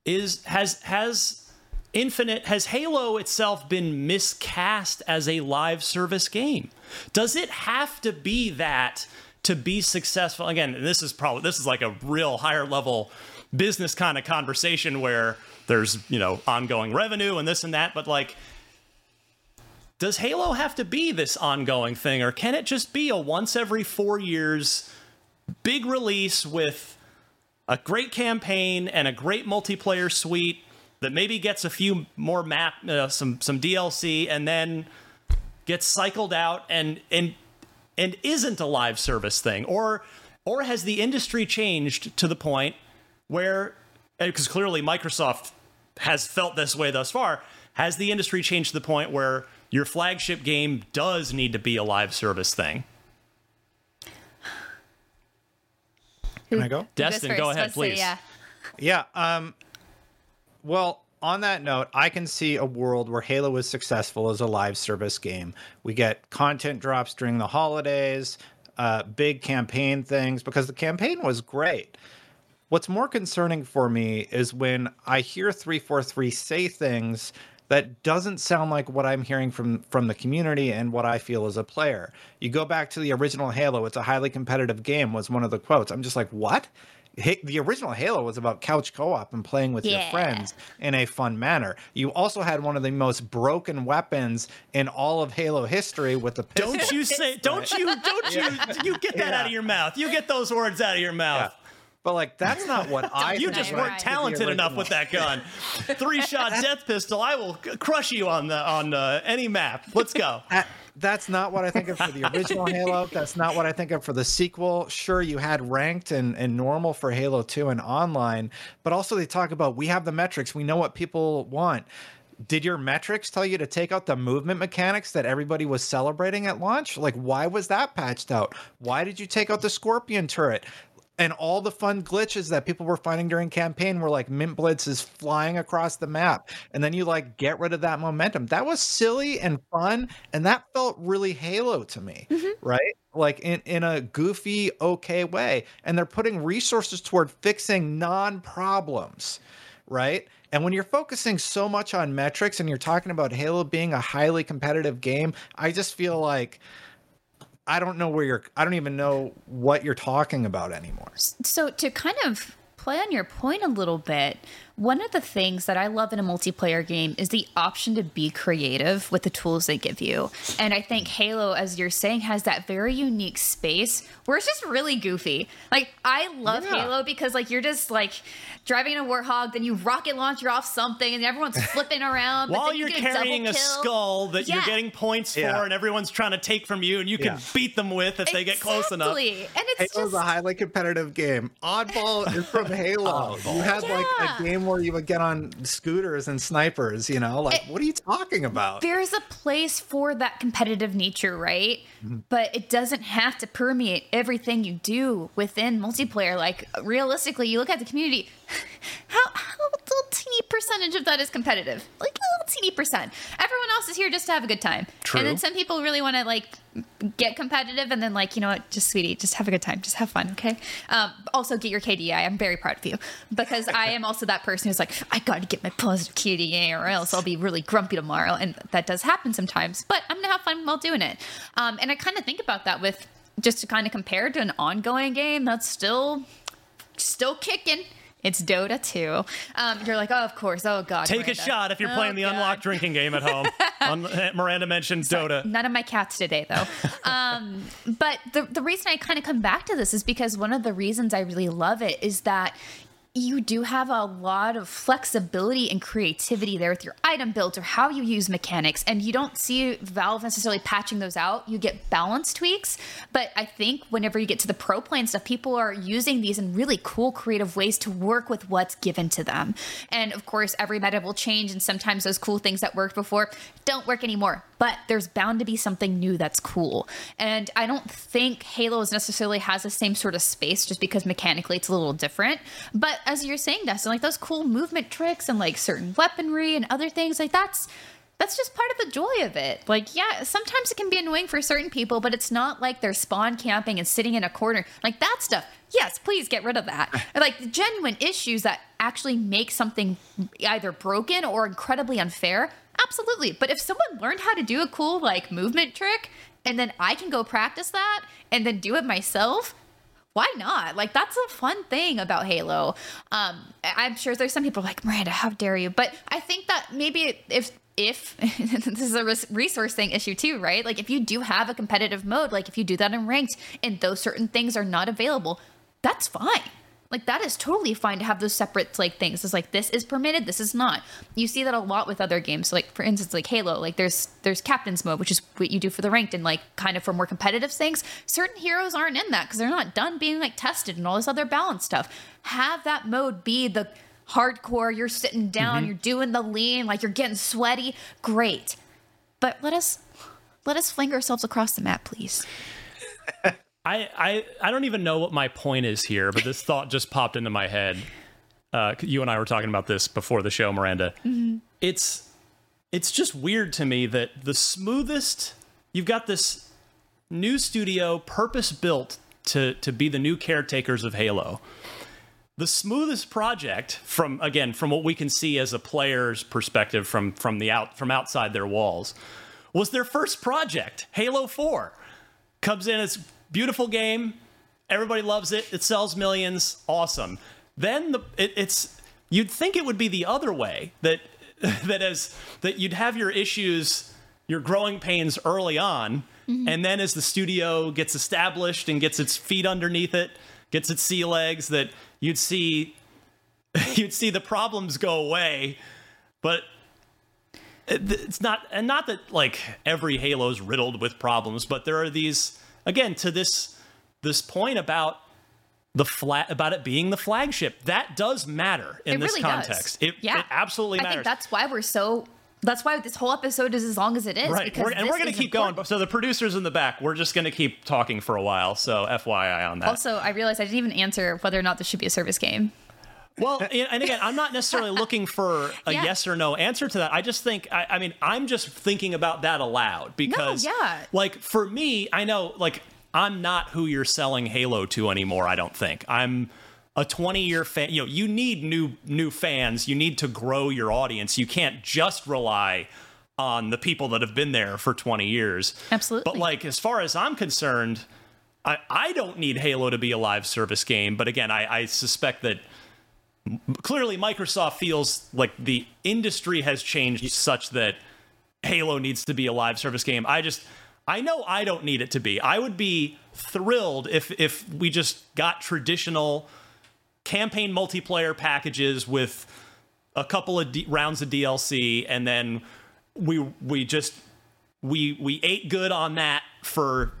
is has has Infinite has Halo itself been miscast as a live service game? Does it have to be that to be successful? Again, this is probably this is like a real higher level business kind of conversation where there's, you know, ongoing revenue and this and that, but like does Halo have to be this ongoing thing or can it just be a once every 4 years big release with a great campaign and a great multiplayer suite that maybe gets a few more map uh, some some DLC and then gets cycled out and and and isn't a live service thing or or has the industry changed to the point where because clearly Microsoft has felt this way thus far has the industry changed to the point where your flagship game does need to be a live service thing Can I go? Destin, go ahead, please. yeah. Yeah. Um, well, on that note, I can see a world where Halo is successful as a live service game. We get content drops during the holidays, uh, big campaign things, because the campaign was great. What's more concerning for me is when I hear 343 say things that doesn't sound like what I'm hearing from from the community and what I feel as a player. You go back to the original Halo, it's a highly competitive game was one of the quotes. I'm just like, "What?" The original Halo was about couch co-op and playing with Yeah. your friends in a fun manner. You also had one of the most broken weapons in all of Halo history with the pistol. Don't you say? Don't you? Don't you? You get that Yeah. out of your mouth. You get those words out of your mouth. But like, that's not what I. you just weren't into the talented enough with that gun. Three shot death pistol. I will crush you on the on uh, any map. Let's go. That- that's not what I think of for the original Halo. That's not what I think of for the sequel. Sure, you had ranked and, and normal for Halo 2 and online, but also they talk about we have the metrics, we know what people want. Did your metrics tell you to take out the movement mechanics that everybody was celebrating at launch? Like, why was that patched out? Why did you take out the Scorpion turret? And all the fun glitches that people were finding during campaign were like mint blitz is flying across the map and then you like get rid of that momentum. That was silly and fun and that felt really halo to me mm-hmm. right? Like in, in a goofy okay way and they're putting resources toward fixing non-problems right? And when you're focusing so much on metrics and you're talking about halo being a highly competitive game i just feel like I don't know where you're. I don't even know what you're talking about anymore. So to kind of play on your point a little bit, one of the things that I love in a multiplayer game is the option to be creative with the tools they give you. And I think Halo, as you're saying, has that very unique space where it's just really goofy. Like I love Yeah. Halo because like you're just like driving a warthog, then you rocket launch you're off something, and everyone's flipping around. but While then you you're get a carrying a kill. skull that you're getting points for, Yeah. and everyone's trying to take from you, and you can Yeah. beat them with if they get close enough. And it's Halo's just a highly competitive game. Oddball is from Halo. Oddball. You had like a game where you would get on scooters and snipers. You know, like what are you talking about? there's a place for that competitive nature, right? Mm-hmm. But it doesn't have to permeate everything you do within multiplayer. Like realistically, you look at the community. How how little teeny percentage of that is competitive? Like a little teeny percent. Everyone else is here just to have a good time. True. And then some people really want to like get competitive, and then like you know what, just sweetie, just have a good time, just have fun, okay? Um, also get your KDA. I'm very proud of you because I am also that person who's like, I got to get my positive KDA, or else I'll be really grumpy tomorrow, and that does happen sometimes. But I'm gonna have fun while doing it. Um, and I kind of think about that with just to kind of compare to an ongoing game that's still still kicking. It's Dota 2. Um, you're like, oh, of course. Oh, God. Take a shot if you're Oh, playing the God. unlocked drinking game at home. Un- Miranda mentioned Dota. None of my cats today, though. um, but the, the reason I kind of come back to this is because one of the reasons I really love it is that you do have a lot of flexibility and creativity there with your item builds or how you use mechanics. And you don't see Valve necessarily patching those out. You get balance tweaks. But I think whenever you get to the pro play stuff, people are using these in really cool, creative ways to work with what's given to them. And of course, every meta will change. And sometimes those cool things that worked before don't work anymore. But there's bound to be something new that's cool. And I don't think Halo necessarily has the same sort of space just because mechanically it's a little different. But as you're saying, Destin, like those cool movement tricks and like certain weaponry and other things, like that's that's just part of the joy of it. Like, yeah, sometimes it can be annoying for certain people, but it's not like they're spawn camping and sitting in a corner. Like that stuff. Yes, please get rid of that. like genuine issues that actually make something either broken or incredibly unfair. Absolutely. But if someone learned how to do a cool like movement trick and then I can go practice that and then do it myself, why not? Like that's a fun thing about Halo. Um, I'm sure there's some people like Miranda, how dare you? But I think that maybe if if this is a resource thing issue too, right? Like if you do have a competitive mode, like if you do that in ranked and those certain things are not available, that's fine. Like that is totally fine to have those separate like things. It's like this is permitted, this is not. You see that a lot with other games. So, like for instance, like Halo, like there's there's captain's mode, which is what you do for the ranked and like kind of for more competitive things. Certain heroes aren't in that because they're not done being like tested and all this other balance stuff. Have that mode be the hardcore, you're sitting down, mm-hmm. you're doing the lean, like you're getting sweaty. Great. But let us let us fling ourselves across the map, please. I, I I don't even know what my point is here, but this thought just popped into my head. Uh, you and I were talking about this before the show, Miranda. Mm-hmm. It's it's just weird to me that the smoothest you've got this new studio purpose built to to be the new caretakers of Halo the smoothest project from again from what we can see as a player's perspective from from the out from outside their walls was their first project halo 4 comes in as beautiful game. Everybody loves it. It sells millions. Awesome. Then the, it, it's you'd think it would be the other way that that as that you'd have your issues your growing pains early on mm-hmm. and then as the studio gets established and gets its feet underneath it gets its sea legs that you'd see you'd see the problems go away, but it's not and not that like every Halo's riddled with problems, but there are these again to this this point about the flat about it being the flagship that does matter in it this really context. Does. It, yeah. it absolutely matters. I think that's why we're so that's why this whole episode is as long as it is. Right. We're, and we're going to keep important. going. So the producers in the back, we're just going to keep talking for a while. So FYI on that. Also, I realized I didn't even answer whether or not this should be a service game. Well, and again, I'm not necessarily looking for a yeah. yes or no answer to that. I just think, I, I, mean, I'm just thinking about that aloud because, no, yeah. like, for me, I know, like, I'm not who you're selling Halo to anymore. I don't think I'm a 20 year fan you know you need new new fans you need to grow your audience you can't just rely on the people that have been there for 20 years absolutely but like as far as i'm concerned i, I don't need halo to be a live service game but again i, I suspect that clearly microsoft feels like the industry has changed such that halo needs to be a live service game. I just i know i don't need it to be. I would be thrilled if if we just got traditional campaign multiplayer packages with a couple of D- rounds of DLC, and then we we just we we ate good on that for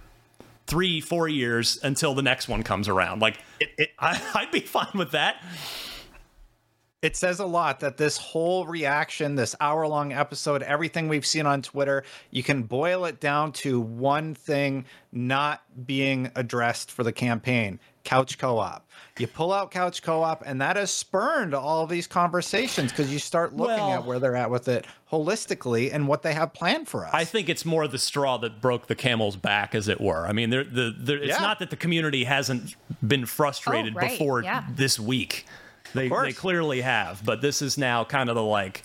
three four years until the next one comes around. Like it, it, I, I'd be fine with that it says a lot that this whole reaction, this hour long episode, everything we've seen on Twitter, you can boil it down to one thing not being addressed for the campaign couch co op. You pull out couch co op, and that has spurned all of these conversations because you start looking well, at where they're at with it holistically and what they have planned for us. I think it's more the straw that broke the camel's back, as it were. I mean, the, the, it's yeah. not that the community hasn't been frustrated oh, right. before yeah. this week. They they clearly have, but this is now kind of the like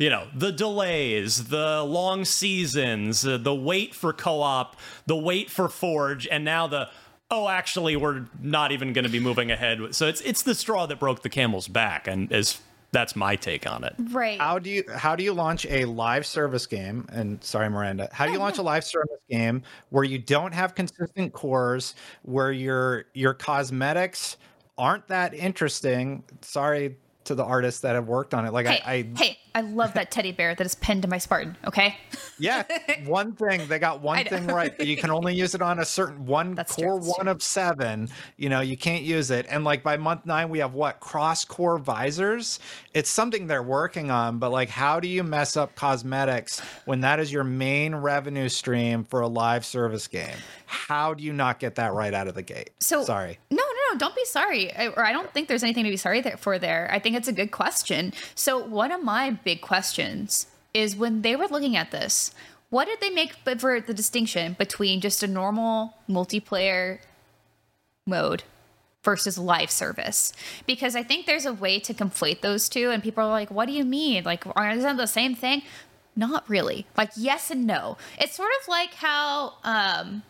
you know the delays the long seasons uh, the wait for co-op the wait for forge and now the oh actually we're not even going to be moving ahead so it's it's the straw that broke the camel's back and as that's my take on it. Right. How do you how do you launch a live service game and sorry miranda how do you launch a live service game where you don't have consistent cores where your your cosmetics aren't that interesting. Sorry to the artists that have worked on it. Like hey, I, I, hey, I love that teddy bear that is pinned to my Spartan. Okay. yeah, one thing they got one thing right. You can only use it on a certain one That's core true. one of seven. You know, you can't use it. And like by month nine, we have what cross core visors. It's something they're working on. But like, how do you mess up cosmetics when that is your main revenue stream for a live service game? How do you not get that right out of the gate? So sorry. No, no. Don't be sorry. I, or I don't think there's anything to be sorry for there. I think it's a good question. So one of my big questions is when they were looking at this, what did they make for the distinction between just a normal multiplayer mode versus live service? Because I think there's a way to conflate those two, and people are like, what do you mean? Like, isn't that the same thing? Not really. Like, yes and no. It's sort of like how um,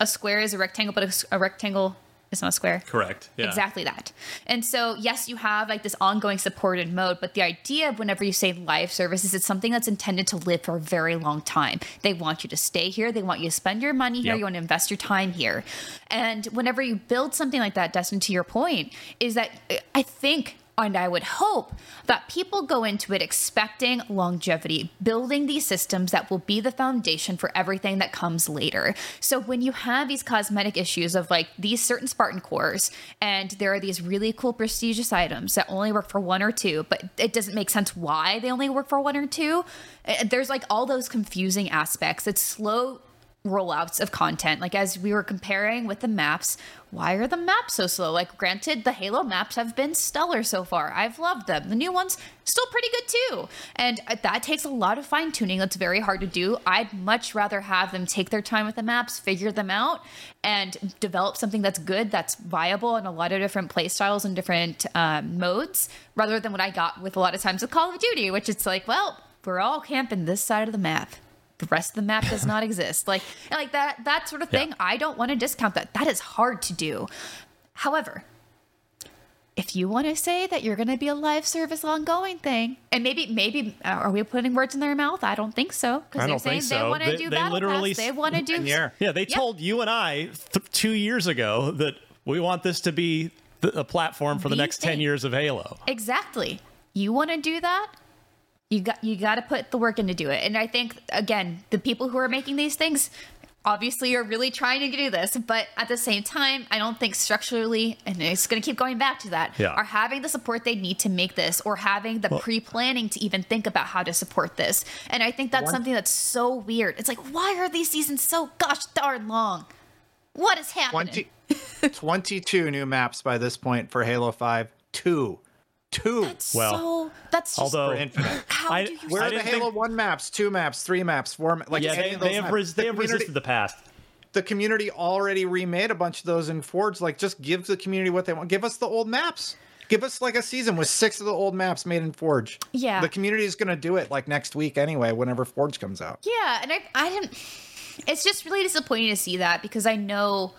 a square is a rectangle, but a, a rectangle is not a square. Correct. Yeah. Exactly that. And so, yes, you have like this ongoing supported mode, but the idea of whenever you say live service is it's something that's intended to live for a very long time. They want you to stay here, they want you to spend your money here, Yep. you want to invest your time here. And whenever you build something like that, Destin, to your point, is that I think and I would hope that people go into it expecting longevity, building these systems that will be the foundation for everything that comes later. So when you have these cosmetic issues of like these certain Spartan cores, and there are these really cool prestigious items that only work for one or two, but it doesn't make sense why they only work for one or two. uh, There's like all those confusing aspects. It's slow rollouts of content. Like as we were comparing with the maps, why are the maps so slow? Like granted, the Halo maps have been stellar so far. I've loved them. The new ones still pretty good too. And uh, that takes a lot of fine tuning. That's very hard to do. I'd much rather have them take their time with the maps, figure them out, and develop something that's good, that's viable in a lot of different play styles and different um, modes, rather than what I got with a lot of times with Call of Duty, which it's like, well, we're all camping this side of the map the rest of the map does not exist. Like like that that sort of thing i don't want to discount that. That is hard to do. However if you want to say that you're going to be a live service ongoing thing and maybe maybe uh, are we putting words in their mouth? I don't think so I because they're don't saying think they want to do they battle literally pass they want to do Yeah, they told you and I th- two years ago that we want this to be th- a platform for the The next 10 years of Halo. Exactly. You want to do that? You got you got to put the work in to do it. And I think again, the people who are making these things obviously are really trying to do this, but at the same time, I don't think structurally and it's going to keep going back to that Yeah. are having the support they need to make this or having the Well- pre-planning to even think about how to support this. And I think that's One- something that's so weird. It's like why are these seasons so gosh darn long? What is happening? 20, 22 new maps by this point for Halo 5. Two. Two. Well, so that's just for Infinite. how do you Where are the Halo think- 1 maps, 2 maps, 3 maps, 4 maps? Like yeah, they, they have, res- The they have resisted the past. the community already remade a bunch of those in Forge. Like, just give the community what they want. Give us the old maps. Give us like a season with six of the old maps made in Forge. Yeah. The community is going to do it like next week anyway, whenever Forge comes out. Yeah, and I I didn't. It's just really disappointing to see that because I know.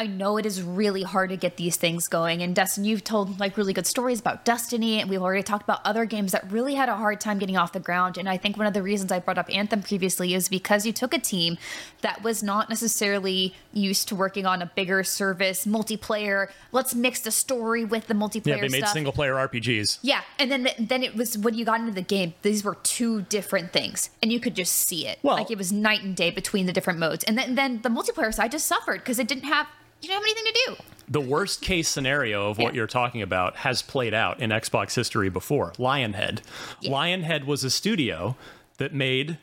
I know it is really hard to get these things going. And Destin, you've told like really good stories about Destiny, and we've already talked about other games that really had a hard time getting off the ground. And I think one of the reasons I brought up Anthem previously is because you took a team that was not necessarily used to working on a bigger service, multiplayer. Let's mix the story with the multiplayer Yeah, they made stuff. single player RPGs. Yeah, and then then it was when you got into the game, these were two different things, and you could just see it. Well, like it was night and day between the different modes. And then then the multiplayer side just suffered because it didn't have you didn't have anything to do. The worst case scenario of what Yeah. you're talking about has played out in Xbox history before. Lionhead. Lionhead was a studio that made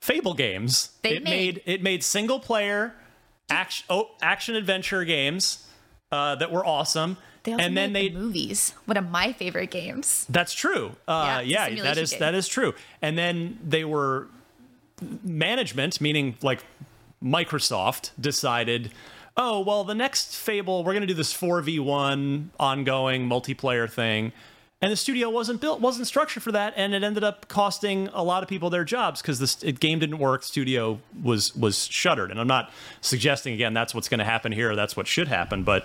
Fable games. They it made- it made single player action oh, action adventure games uh, that were awesome. They also and then made they the movies. One of my favorite games. That's true. Uh, Yeah, yeah, that is game. that is true. And then they were management, meaning like Microsoft, decided, oh well, the next Fable, we're going to do this four v one ongoing multiplayer thing. And the studio wasn't built, wasn't structured for that, and it ended up costing a lot of people their jobs because it, game didn't work. Studio was was shuttered, and I'm not suggesting again that's what's going to happen here. That's what should happen, but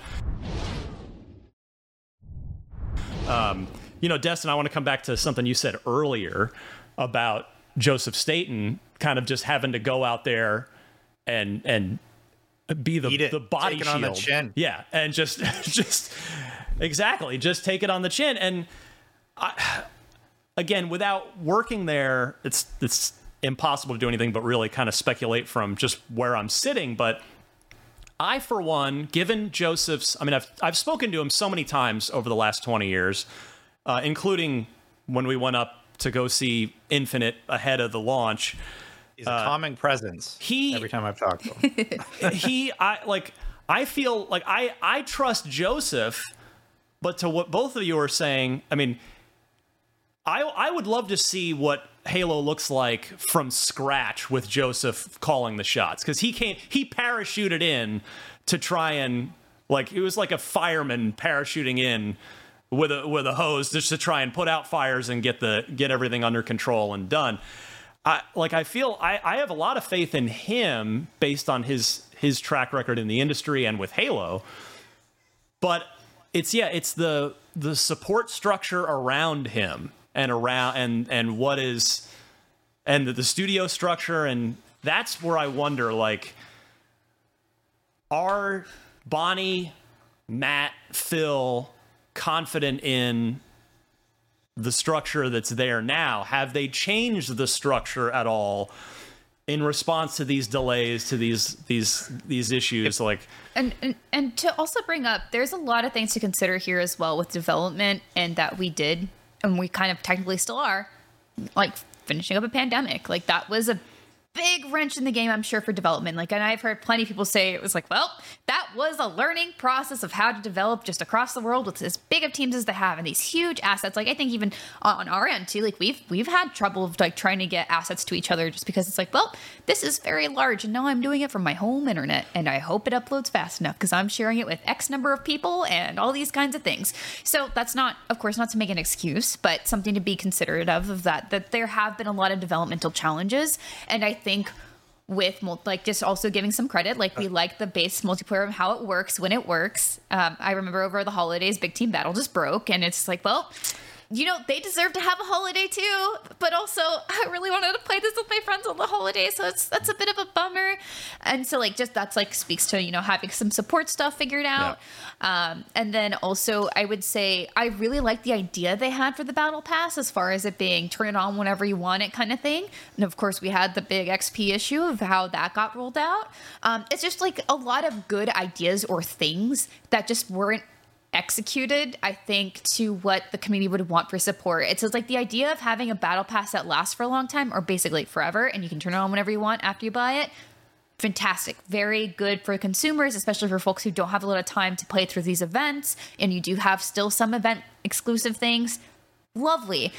um, you know, Destin, I want to come back to something you said earlier about Joseph Staten kind of just having to go out there and and be the the body Take shield. on the chin. Yeah, and just just exactly, just take it on the chin. And I, again, without working there, it's it's impossible to do anything but really kind of speculate from just where I'm sitting. But I, for one, given Joseph's, I mean, I've I've spoken to him so many times over the last 20 years, uh, including when we went up to go see Infinite ahead of the launch. He's a uh, calming presence. He every time I've talked to him. he I like I feel like I I trust Joseph, but to what both of you are saying, I mean, I I would love to see what Halo looks like from scratch with Joseph calling the shots because he came he parachuted in to try and like it was like a fireman parachuting in with a with a hose just to try and put out fires and get the get everything under control and done. I like I feel I, I have a lot of faith in him based on his his track record in the industry and with Halo. But it's yeah, it's the the support structure around him and around and and what is and the, the studio structure and that's where I wonder like are Bonnie, Matt, Phil confident in the structure that's there now? Have they changed the structure at all in response to these delays, to these these these issues? Like, and, and and to also bring up, there's a lot of things to consider here as well with development, and that we did, and we kind of technically still are, like finishing up a pandemic. Like that was a big wrench in the game, I'm sure, for development. Like, and I've heard plenty of people say it was like, well, that was a learning process of how to develop just across the world with as big of teams as they have and these huge assets. Like, I think even on our end too, like we've we've had trouble of like trying to get assets to each other just because it's like, well, this is very large, and now I'm doing it from my home internet, and I hope it uploads fast enough because I'm sharing it with X number of people and all these kinds of things. So that's not, of course, not to make an excuse, but something to be considerate of of that. That there have been a lot of developmental challenges, and I think with like just also giving some credit like we like the base multiplayer of how it works when it works. Um, i remember over the holidays big team battle just broke and it's like well you know, they deserve to have a holiday too. But also, I really wanted to play this with my friends on the holiday, so it's that's a bit of a bummer. And so, like, just that's like speaks to you know having some support stuff figured out. Yeah. Um, and then also, I would say I really like the idea they had for the battle pass as far as it being turn it on whenever you want it kind of thing. And of course, we had the big XP issue of how that got rolled out. Um, it's just like a lot of good ideas or things that just weren't executed, I think, to what the community would want for support. It's like the idea of having a battle pass that lasts for a long time or basically forever and you can turn it on whenever you want after you buy it. Fantastic. Very good for consumers, especially for folks who don't have a lot of time to play through these events and you do have still some event exclusive things. Lovely.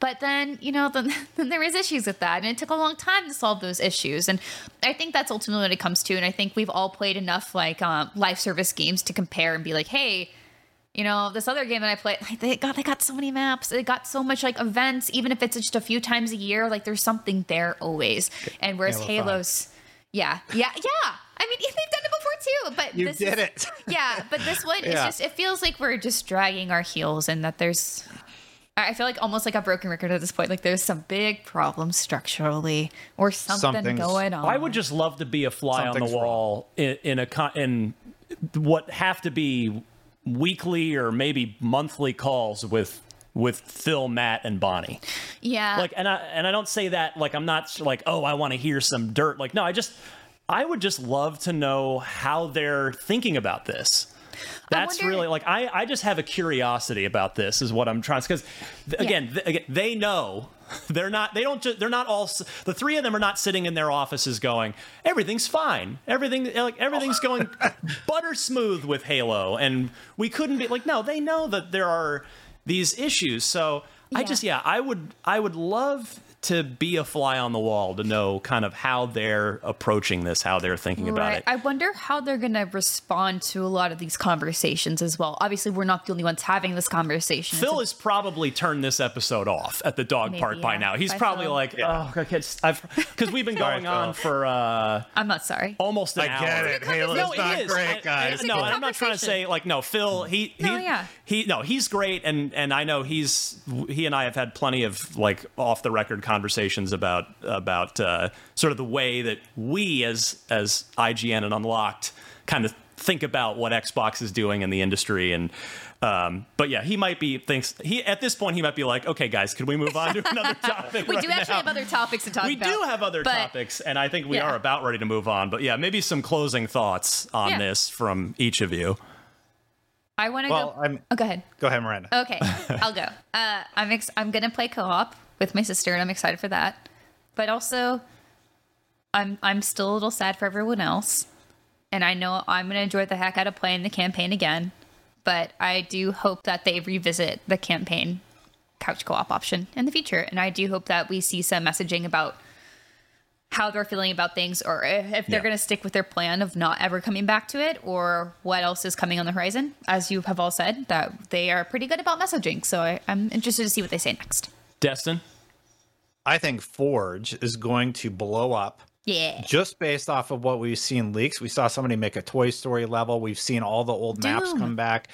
But then, you know, then, then there is issues with that. And it took a long time to solve those issues. And I think that's ultimately what it comes to. And I think we've all played enough like um, live service games to compare and be like, hey, you know, this other game that I played, like they got they got so many maps. They got so much like events, even if it's just a few times a year, like there's something there always. And whereas Halo Halo's 5. yeah, yeah, yeah. I mean, they've done it before too, but you this did is, it. yeah, but this one is just it feels like we're just dragging our heels and that there's I feel like almost like a broken record at this point. Like there's some big problems structurally or something Something's- going on. I would just love to be a fly on the wall in, in a con- in what have to be weekly or maybe monthly calls with with Phil, Matt, and Bonnie. yeah. Like, and I and I don't say that like I'm not like oh I want to hear some dirt. Like, no, I just I would just love to know how they're thinking about this. That's wonder- really like I, I just have a curiosity about this is what I'm trying to because again, th- again they know they're not they don't just they're not all the three of them are not sitting in their offices going everything's fine. Everything eh, like everything's oh. going butter smooth with Halo and we couldn't be like no they know that there are these issues. So I just yeah I would I would love to be a fly on the wall to know kind of how they're approaching this how they're thinking about it I wonder how they're going to respond to a lot of these conversations as well. Obviously, we're not the only ones having this conversation. Phil It's has probably turned this episode off at the dog Maybe, part by now. He's By probably Phil. like, oh, okay, it's- I've because we've been going on for uh, a- I'm not sorry. almost an I hour. get it. Halo's no, not is. great, I- guys. It's a no, good and I'm not trying to say like no, Phil. He he No, yeah. he no, he's great, and and I know he's he and I have had plenty of like off the record conversations about about uh, sort of the way that we as as IGN and Unlocked kind of think about what Xbox is doing in the industry and. Um, but yeah, he might be thinks he at this point he might be like, okay, guys, could we move on to another topic? We right do actually now? have other topics to talk we about. We do have other but- topics, and I think we Yeah. are about ready to move on. But yeah, maybe some closing thoughts on Yeah. this from each of you. I want to Well, go. I'm. Oh, go ahead. Go ahead, Miranda. Okay, I'll go. Uh, I'm ex- I'm gonna play co-op with my sister, and I'm excited for that. But also, I'm I'm still a little sad for everyone else, and I know I'm gonna enjoy the heck out of playing the campaign again. But I do hope that they revisit the campaign couch co-op option in the future. And I do hope that we see some messaging about how they're feeling about things or if they're Yeah. going to stick with their plan of not ever coming back to it or what else is coming on the horizon. As you have all said, that they are pretty good about messaging. So I, I'm interested to see what they say next. Destin? I think Forge is going to blow up. Yeah. Just based off of what we've seen leaks, we saw somebody make a Toy Story level. We've seen all the old maps come back.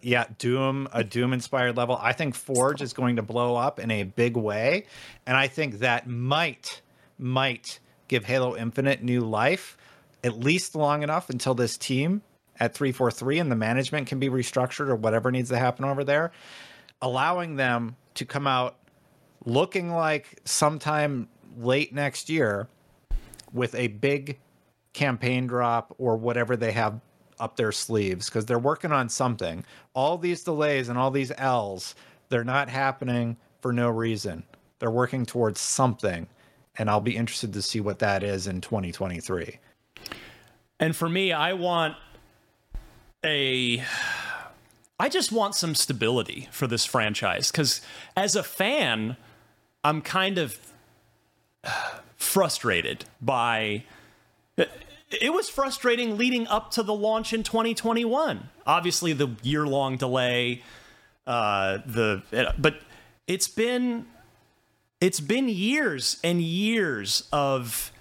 Yeah, Doom, a Doom inspired level. I think Forge is going to blow up in a big way. And I think that might, might give Halo Infinite new life, at least long enough until this team at 343 and the management can be restructured or whatever needs to happen over there, allowing them to come out looking like sometime late next year with a big campaign drop or whatever they have up their sleeves because they're working on something. All these delays and all these L's, they're not happening for no reason. They're working towards something. And I'll be interested to see what that is in 2023. And for me, I want a. I just want some stability for this franchise because as a fan, I'm kind of frustrated by. It was frustrating leading up to the launch in 2021. Obviously, the year long delay, uh, the but it's been it's been years and years of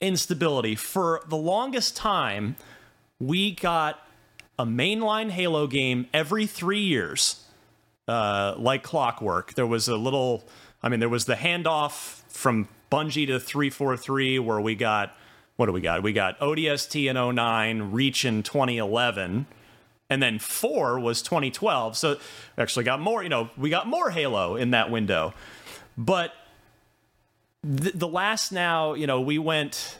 instability. For the longest time, we got a mainline Halo game every three years, uh, like clockwork. There was a little, I mean, there was the handoff from Bungie to 343 where we got, what do we got? We got ODST in 09, Reach in 2011. And then four was 2012. So actually got more, you know, we got more Halo in that window. But the, the last now, you know, we went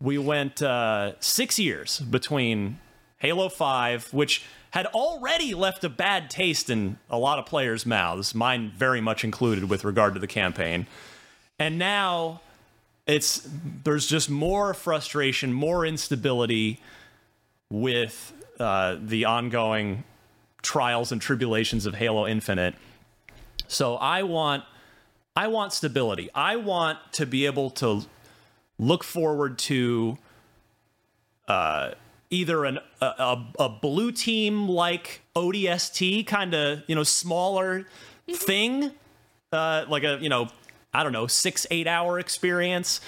we went uh, six years between Halo 5, which had already left a bad taste in a lot of players' mouths, mine very much included with regard to the campaign. And now it's there's just more frustration, more instability with uh, the ongoing trials and tribulations of Halo Infinite. So I want I want stability. I want to be able to look forward to uh, either an, a, a, a blue team like ODST kind of you know smaller thing, uh, like a you know I don't know six eight hour experience,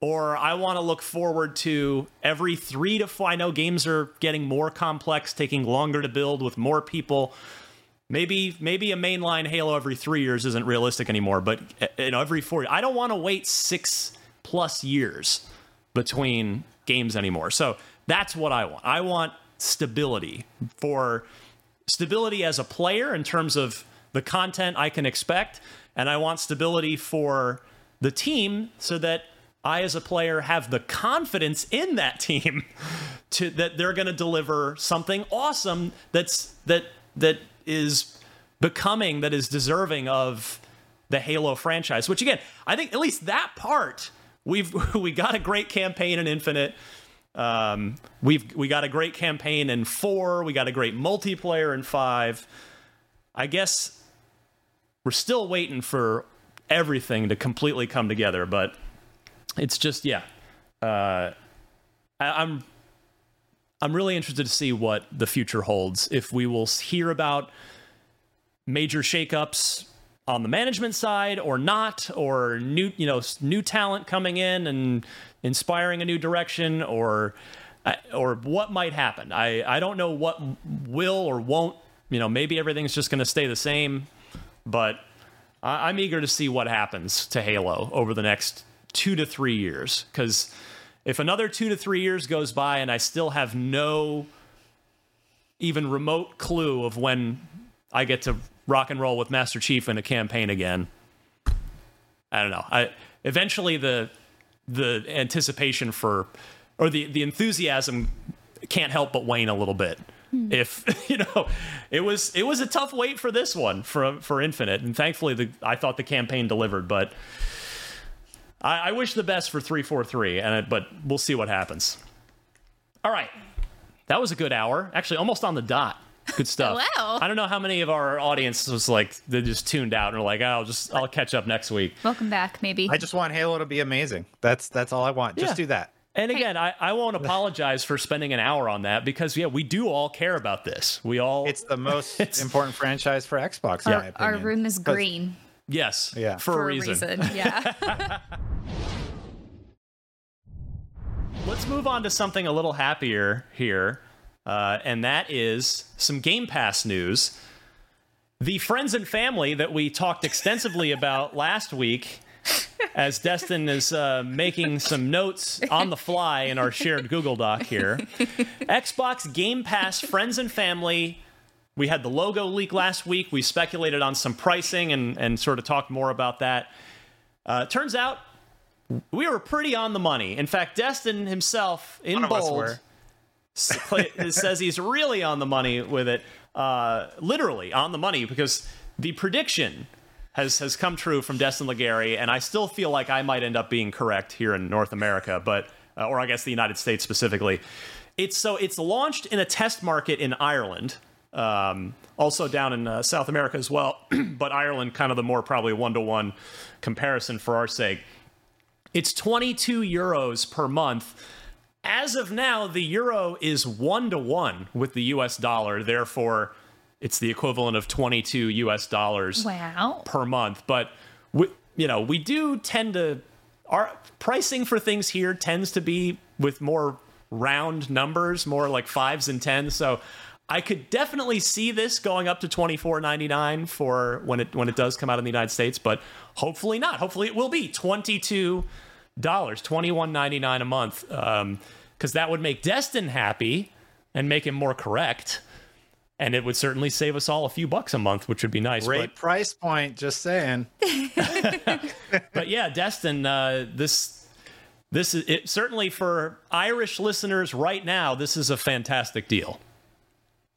or I want to look forward to every three to four. I know games are getting more complex, taking longer to build with more people. Maybe maybe a mainline Halo every three years isn't realistic anymore, but uh, you know every four. I don't want to wait six plus years between games anymore. So that's what I want. I want stability for stability as a player in terms of the content I can expect, and I want stability for the team so that I as a player have the confidence in that team to that they're going to deliver something awesome that's that that is becoming that is deserving of the Halo franchise. Which again, I think at least that part we've we got a great campaign in Infinite. Um, we've we got a great campaign in four. We got a great multiplayer in five. I guess we're still waiting for everything to completely come together, but it's just yeah. Uh, I, I'm I'm really interested to see what the future holds. If we will hear about major shakeups on the management side or not, or new you know new talent coming in and inspiring a new direction, or uh, or what might happen. I I don't know what will or won't. You know, maybe everything's just going to stay the same, but I, I'm eager to see what happens to Halo over the next two to three years because if another two to three years goes by and I still have no even remote clue of when I get to rock and roll with Master Chief in a campaign again, I don't know. I eventually the the anticipation for or the the enthusiasm can't help but wane a little bit. Hmm. If you know, it was it was a tough wait for this one for for Infinite, and thankfully the I thought the campaign delivered, but I, I wish the best for three four three, and it, but we'll see what happens. All right, that was a good hour, actually almost on the dot. Good stuff. Wow. I don't know how many of our audience was like they just tuned out and are like, I'll just I'll catch up next week. Welcome back, maybe. I just want Halo to be amazing. That's that's all I want. Just Yeah. do that. And again, I, I won't apologize for spending an hour on that because yeah, we do all care about this. We all It's the most important franchise for Xbox. in my our, our room is green yes, Yeah. for, for a reason. Yeah. Let's move on to something a little happier here, uh, and that is some Game Pass news. The friends and family that we talked extensively about last week, as Destin is uh, making some notes on the fly in our shared Google Doc here. Xbox Game Pass Friends and Family. We had the logo leak last week. We speculated on some pricing and, and sort of talked more about that. Uh, turns out we were pretty on the money. In fact, Destin himself in bold were. s- cla- says he's really on the money with it, uh, literally on the money, because the prediction has has come true from Destin Legarie, and I still feel like I might end up being correct here in North America, but uh, or I guess the United States specifically. It's so it's launched in a test market in Ireland. Um, also down in uh, South America as well, but Ireland kind of the more probably one to one comparison for our sake. It's 22 euros per month. As of now, the euro is one to one with the US dollar. Therefore, it's the equivalent of 22 US dollars wow. per month. But we, you know, we do tend to our pricing for things here tends to be with more round numbers, more like fives and tens. So I could definitely see this going up to twenty four ninety nine for when it when it does come out in the United States, but hopefully not. Hopefully it will be twenty two dollars, twenty one ninety nine a month, because that would make Destin happy and make him more correct. And it would certainly save us all a few bucks a month, which would be nice. Great But price point. Just saying. but yeah, Destin, uh, this this is it, certainly for Irish listeners right now. This is a fantastic deal.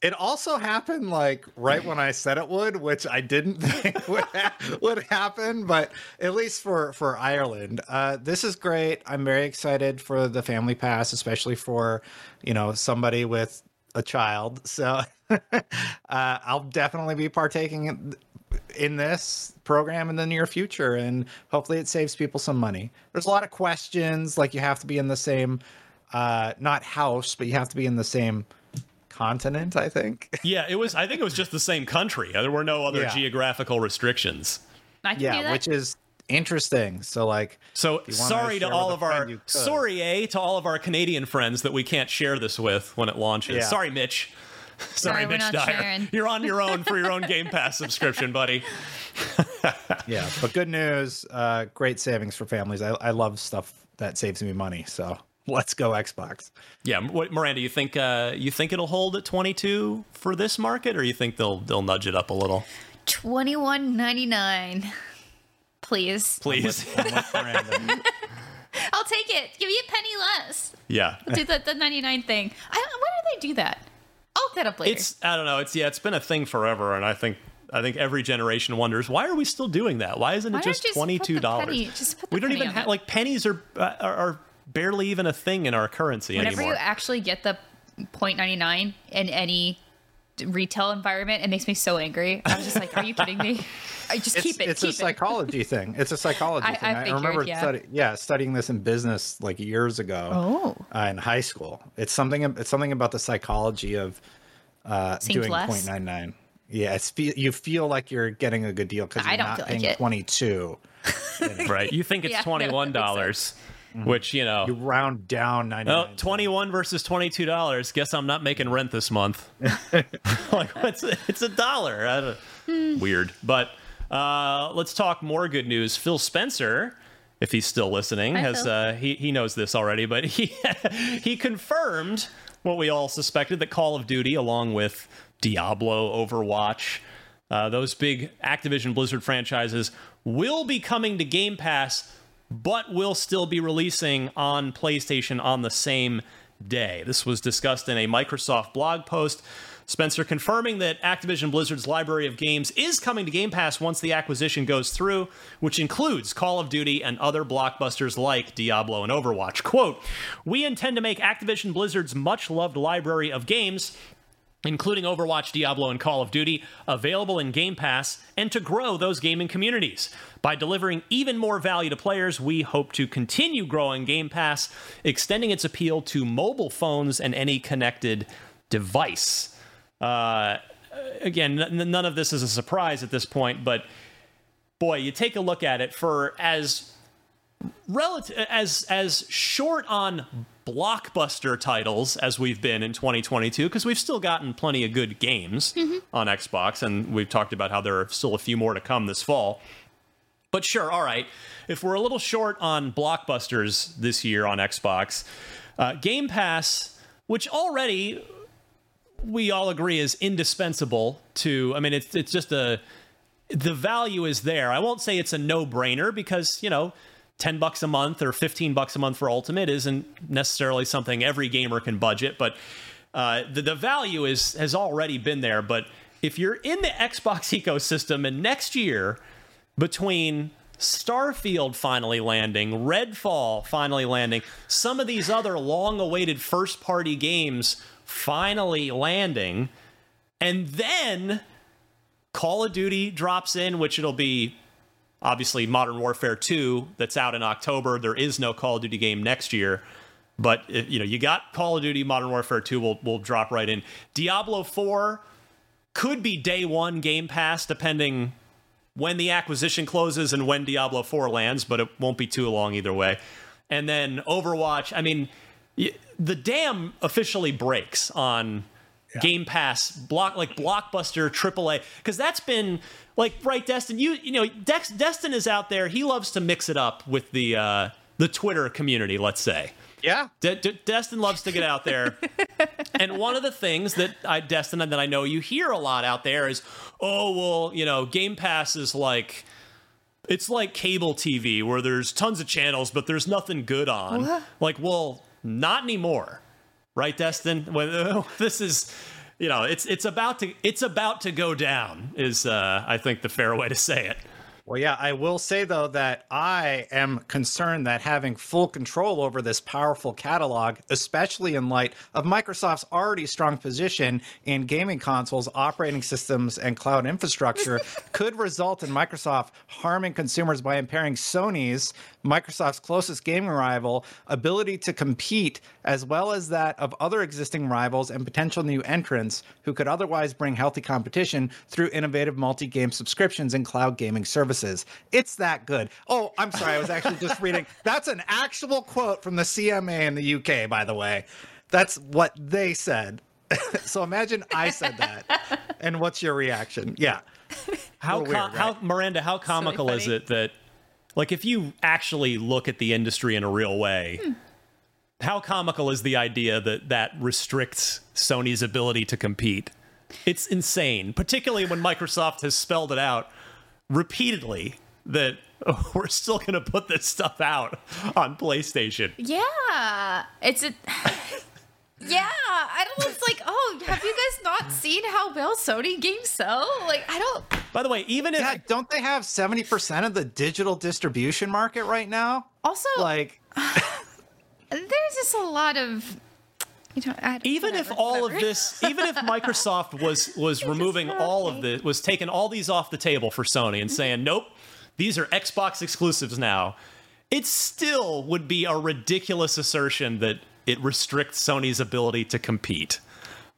It also happened like right when I said it would, which I didn't think would, ha- would happen, but at least for for Ireland, uh, this is great. I'm very excited for the family pass, especially for you know somebody with a child. So uh, I'll definitely be partaking in, in this program in the near future, and hopefully it saves people some money. There's a lot of questions, like you have to be in the same, uh, not house, but you have to be in the same continent. I think. Yeah, it was. I think it was just the same country. There were no other Yeah. geographical restrictions. I can do yeah, that. which is interesting. So like, So if you wanna sorry to all of a our friend, you could. sorry a to all of our Canadian friends that we can't share this with when it launches. Yeah. Sorry, Mitch. Sorry, Sorry, Mitch Dyer. sharing. You're on your own for your own Game Pass subscription, buddy. yeah, but good news. Uh, great savings for families. I, I love stuff that saves me money. So let's go Xbox. Yeah, what, Miranda, you think uh, you think it'll hold at 22 for this market, or you think they'll they'll nudge it up a little? Twenty one ninety nine. Please. Please. I'll take it. Give me a penny less. yeah. Do the, the 99 thing. I don't, why do they do that? I'll look that up later. It's I don't know. It's yeah, it's been a thing forever, and I think I think every generation wonders why are we still doing that? Why isn't it don't just you just put twenty the two dollars? penny- just put the We don't even have like pennies are, uh, are are barely even a thing in our currency Whenever anymore. you actually get the .99 in any retail environment, it makes me so angry. I'm just like, are you kidding me? I just it's, keep it. It's keep a psychology thing. It's a psychology I- thing. I I, remember yeah. study, yeah, studying this in business like years ago. Oh. uh, in high school. It's something. It's something about the psychology of uh, doing less. 0.99. Yeah, it's fe- you feel like you're getting a good deal because you're don't not feel like paying it. 22. right? You think it's Yeah, no, twenty one dollars, which you know You round down 99. Well, twenty one versus twenty two dollars. Guess I'm not making rent this month. like it's a, it's a dollar. Weird, but uh, let's talk more good news. Phil Spencer, if he's still listening, Hi, has uh, he he knows this already, but he he confirmed what we all suspected that Call of Duty, along with Diablo, Overwatch, uh, those big Activision Blizzard franchises, will be coming to Game Pass, but will still be releasing on PlayStation on the same day. This was discussed in a Microsoft blog post. Spencer confirming that Activision Blizzard's library of games is coming to Game Pass once the acquisition goes through, which includes Call of Duty and other blockbusters like Diablo and Overwatch. Quote, We intend to make Activision Blizzard's much loved library of games including Overwatch, Diablo, and Call of Duty, available in Game Pass, and to grow those gaming communities. By delivering even more value to players, we hope to continue growing Game Pass, extending its appeal to mobile phones and any connected device. Uh, again, n- none of this is a surprise at this point, but boy, you take a look at it for as relative as as short on blockbuster titles as we've been in 2022 because we've still gotten plenty of good games on Xbox and we've talked about how there are still a few more to come this fall. But sure, all right. If we're a little short on blockbusters this year on Xbox, uh, Game Pass, which already we all agree is indispensable to, I mean, it's it's just a the value is there. I won't say it's a no-brainer because, you know, 10 bucks a month or 15 bucks a month for Ultimate isn't necessarily something every gamer can budget, but uh, the, the value is has already been there. But if you're in the Xbox ecosystem and next year, between Starfield finally landing, Redfall finally landing, some of these other long awaited first party games finally landing, and then Call of Duty drops in, which it'll be obviously Modern Warfare 2 that's out in October. There is no Call of Duty game next year. But you know, you got Call of Duty Modern Warfare 2 will will drop right in. Diablo 4 could be day 1 Game Pass depending when the acquisition closes and when Diablo 4 lands, but it won't be too long either way. And then Overwatch, I mean, the dam officially breaks on yeah. Game Pass block like blockbuster AAA because that's been like right Destin you you know Dex, Destin is out there. He loves to mix it up with the uh the Twitter community let's say. Yeah. De- De- Destin loves to get out there. And one of the things that I Destin that I know you hear a lot out there is oh well you know Game Pass is like it's like cable TV where there's tons of channels but there's nothing good on. What? like well not anymore right destin? When this is you know it's it's about to it's about to go down is uh i think the fair way to say it Well, yeah, I will say though that I am concerned that having full control over this powerful catalog, especially in light of Microsoft's already strong position in gaming consoles, operating systems, and cloud infrastructure, could result in Microsoft harming consumers by impairing Sony's, Microsoft's closest gaming rival, ability to compete, as well as that of other existing rivals and potential new entrants who could otherwise bring healthy competition through innovative multi game subscriptions and cloud gaming services. It's that good. Oh, I'm sorry. I was actually just reading. That's an actual quote from the CMA in the UK, by the way. That's what they said. so imagine I said that. And what's your reaction? Yeah. how Little com- weird, how miranda how comical is it that like if you actually look at the industry in a real way hmm. how comical is the idea that that restricts sony's ability to compete it's insane particularly when microsoft has spelled it out repeatedly that oh, we're still going to put this stuff out on playstation Yeah, it's a. yeah, I don't know. It's like, oh, have you guys not seen how well Sony games sell? Like, I don't. by the way even if Yeah, don't they have 70% of the digital distribution market right now? Also, Like, there's just a lot of. You know, I, even if whatever, all of this even if microsoft was was removing all of this was taking all these off the table for sony and mm-hmm. saying nope these are xbox exclusives now it still would be a ridiculous assertion that it restricts sony's ability to compete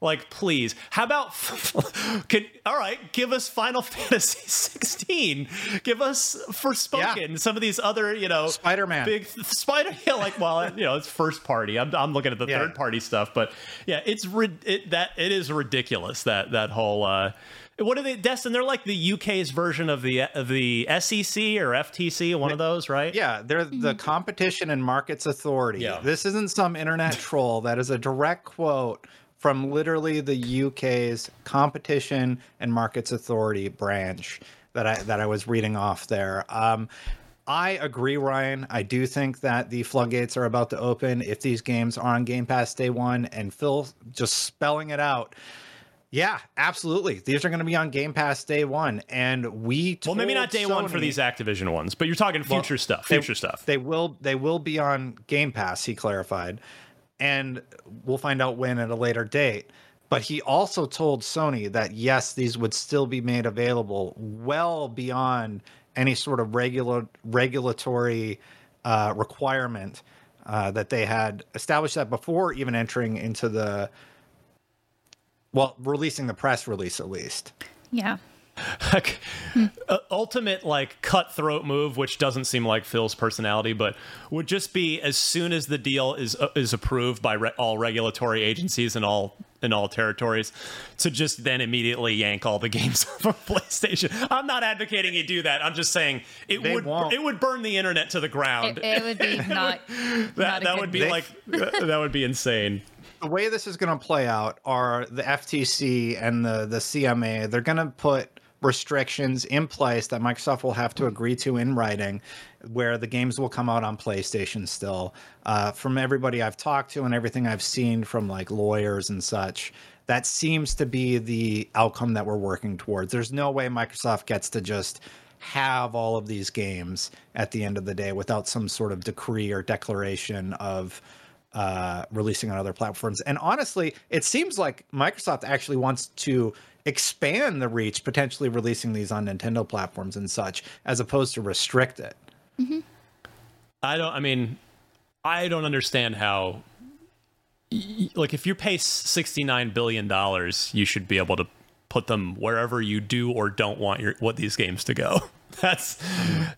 like please how about can, all right give us final fantasy 16 give us forspoken some of these other you know Spider-Man. big spider yeah like well you know it's first party i'm, I'm looking at the Yeah. third party stuff but yeah it's it, that it is ridiculous that that whole uh what are they destin they're like the uk's version of the of the sec or ftc one of those right yeah, they're the Competition and Markets Authority. Yeah. This isn't some internet troll. That is a direct quote from literally the UK's Competition and Markets Authority branch that I that I was reading off there. Um, I agree, Ryan. I do think that the floodgates are about to open if these games are on Game Pass day one. And Phil just spelling it out. Yeah, absolutely. These are going to be on Game Pass day one, and we well maybe not day one for these activision ones but you're talking Well, future stuff they- future stuff They will they will be on Game Pass, he clarified. And we'll find out when at a later date. But he also told Sony that yes, these would still be made available well beyond any sort of regular regulatory uh, requirement uh, that they had established that before even entering into the well, releasing the press release at least. Yeah. Uh, ultimate like cutthroat move, which doesn't seem like Phil's personality, but would just be as soon as the deal is uh, is approved by re- all regulatory agencies in all in all territories, to just then immediately yank all the games from PlayStation. I'm not advocating you do that. I'm just saying it They would won't. it would burn the internet to the ground. It, it would be not. that not that would be move. like that would be insane. the way this is going to play out are the FTC and the the CMA. They're going to put restrictions in place that Microsoft will have to agree to in writing, where the games will come out on PlayStation still. Uh, from everybody I've talked to and everything I've seen from like lawyers and such, that seems to be the outcome that we're working towards. There's no way Microsoft gets to just have all of these games at the end of the day without some sort of decree or declaration of uh, releasing on other platforms. And honestly, it seems like Microsoft actually wants to expand the reach, potentially releasing these on Nintendo platforms and such, as opposed to restrict it. Mm-hmm. I don't. I mean, I don't understand how. Like, if you pay sixty nine billion dollars, you should be able to put them wherever you do or don't want your what these games to go. That's.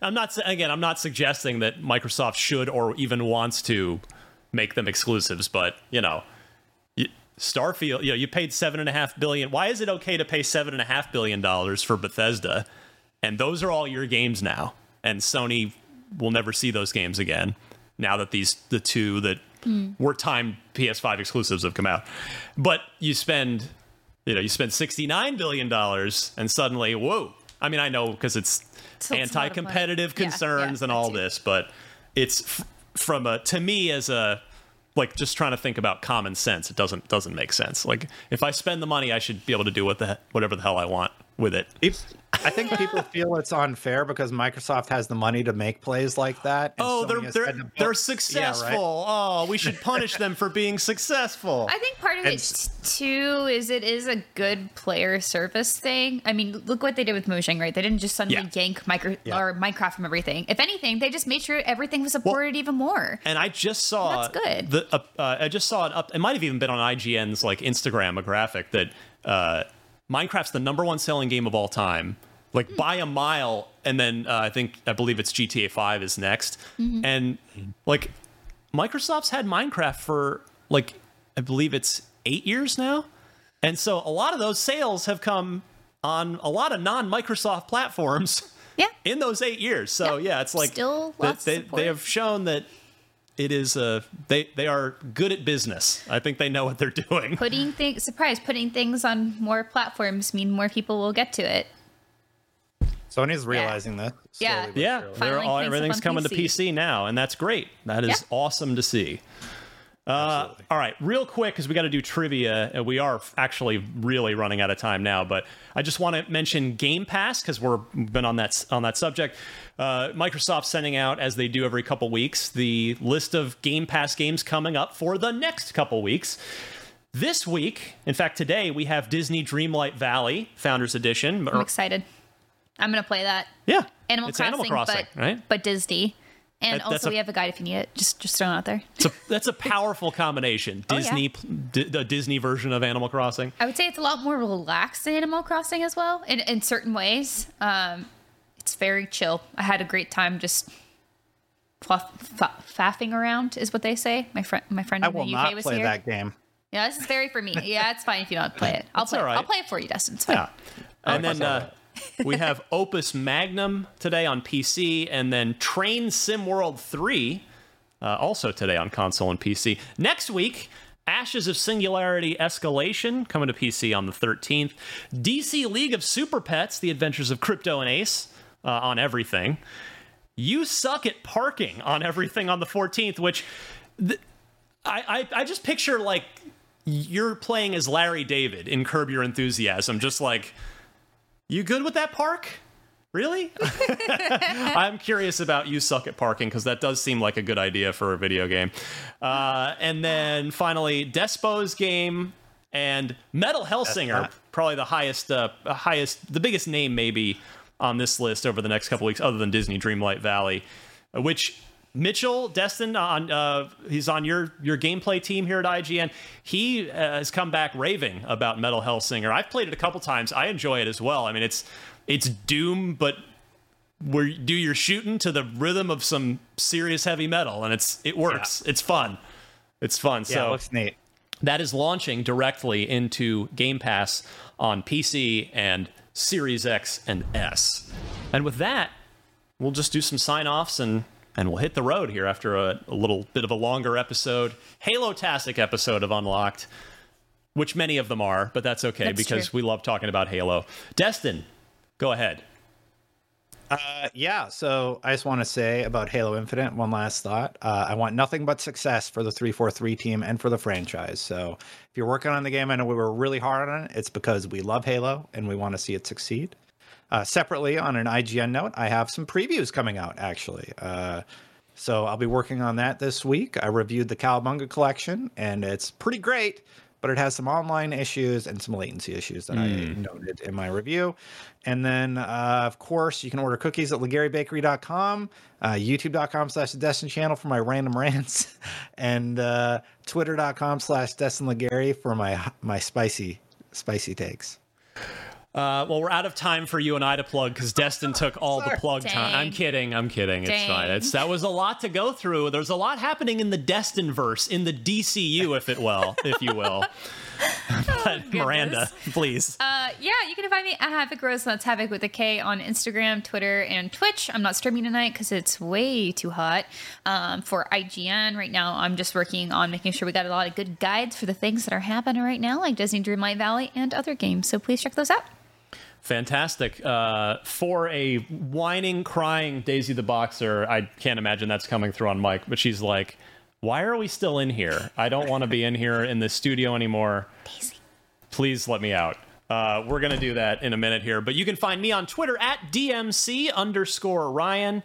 I'm not sa- again. I'm not suggesting that Microsoft should or even wants to make them exclusives, but you know, y- Starfield. You know, you paid seven and a half billion. Why is it okay to pay seven and a half billion dollars for Bethesda? And those are all your games now. And Sony will never see those games again. Now that these the two that hmm. were timed PS5 exclusives have come out. But you spend you know, you spend 69 billion dollars and suddenly, whoa. I mean, I know because it's Still, it's a lot of money. anti-competitive Yeah, concerns yeah, and all this, but it's f- from a to me as a like just trying to think about common sense. It doesn't doesn't make sense. Like if I spend the money, I should be able to do what the whatever the hell I want with it. If, I think people feel it's unfair because Microsoft has the money to make plays like that. and Oh, Sony they're they're had to they're successful. Yeah, right? Oh, we should punish them for being successful. I think part of And it too is it is a good player service thing. I mean, look what they did with Mojang, right? They didn't just suddenly Yeah. yank micro Yeah. or Minecraft from everything. If anything, they just made sure everything was supported even more. And I just saw That's good. The uh, uh, I just saw it up. It might have even been on IGN's like Instagram, a graphic that uh, Minecraft's the number one selling game of all time, like by a mile. And then uh, I think I believe it's GTA Five is next, Mm-hmm. and like Microsoft's had Minecraft for like I believe it's eight years now, and so a lot of those sales have come on a lot of non-Microsoft platforms. Yeah. In those eight years, so yeah, it's like Still they, they have shown that it is uh they they are good at business. I think they know what they're doing. Putting things, surprise, putting things on more platforms mean more people will get to it. Sony's realizing that. Yeah. slowly Yeah, they're all, everything's on coming to PC. PC now, and that's great. That is Yeah. awesome to see. Uh, all right, real quick, because we got to do trivia. and We are actually really running out of time now, but I just want to mention Game Pass because we're we've been on that on that subject. Uh, Microsoft sending out, as they do every couple weeks, the list of Game Pass games coming up for the next couple weeks. This week, in fact, today we have Disney Dreamlight Valley Founders Edition. I'm excited. I'm gonna play that. yeah, Animal it's Crossing, Animal Crossing, but right? but Disney. And That- also, a- we have a guide if you need it. Just just throwing it out there. It's a, that's a powerful combination. Oh, yeah. Disney, d- the Disney version of Animal Crossing. I would say it's a lot more relaxed than Animal Crossing as well, in, in certain ways. Um, it's very chill. I had a great time just fluff, fa- faffing around, is what they say. My friend, my friend I in the UK not was play here. that game. Yeah, this is very for me. Yeah, it's fine if you don't play it. I'll That's play. right. I'll play it for you, Dustin. It's fine. Yeah. And then uh, we have Opus Magnum today on PC, and then Train Sim World 3 uh, also today on console and PC. Next week, Ashes of Singularity Escalation coming to PC on the 13th. DC League of Super Pets, The Adventures of Krypto and Ace uh, on everything. You Suck at Parking on everything on the 14th, which th- I, I, I just picture like you're playing as Larry David in Curb Your Enthusiasm, just like, you good with that park? Really? I'm curious about you suck at parking because that does seem like a good idea for a video game. Uh, and then finally, Despot's Game and Metal Hellsinger, probably the highest, uh, highest, the biggest name maybe on this list over the next couple weeks, other than Disney Dreamlight Valley, which Mitchell Destin on uh, he's on your your gameplay team here at IGN. He uh, has come back raving about Metal Hellsinger. I've played it a couple times. I enjoy it as well. I mean, it's it's Doom, but where you do your shooting to the rhythm of some serious heavy metal, and it's it works. It's fun. It's fun. Yeah, so it looks neat. that is launching directly into Game Pass on PC and Series X and S. And with that, we'll just do some sign offs and and we'll hit the road here after a, a little bit of a longer episode, Halo-tastic episode of Unlocked, which many of them are, but that's okay That's because true. we love talking about Halo. Destin, go ahead. Uh, yeah, so I just want to say about Halo Infinite one last thought. Uh, I want nothing but success for the 343 team and for the franchise. So if you're working on the game, I know we were really hard on it. It's because we love Halo and we want to see it succeed. Uh, separately, on an IGN note, I have some previews coming out actually. Uh, so I'll be working on that this week. I reviewed the Cowabunga collection and it's pretty great, but it has some online issues and some latency issues that I Mm. noted in my review. And then, uh, of course, you can order cookies at LegarieBakery.com, uh, YouTube.com slash the Destin channel for my random rants, and uh, Twitter.com slash Destin Legarie for my my spicy spicy takes. Uh, well, we're out of time for you and I to plug because Destin took all the plug time. I'm kidding. I'm kidding. It's fine. It's that was a lot to go through. There's a lot happening in the Destin verse, in the DCU, if it will, if you will. but Miranda, please. Uh, yeah, you can find me at Havok Rose. That's Havoc with a K on Instagram, Twitter, and Twitch. I'm not streaming tonight because it's way too hot um, for IGN right now. I'm just working on making sure we got a lot of good guides for the things that are happening right now, like Disney Dreamlight Valley and other games. So please check those out. Fantastic. Uh, for a whining, crying Daisy the Boxer, I can't imagine that's coming through on mic, but she's like, why are we still in here? I don't want to be in here in this studio anymore. Daisy. Please let me out. Uh, we're going to do that in a minute here, but you can find me on Twitter at DMC underscore Ryan.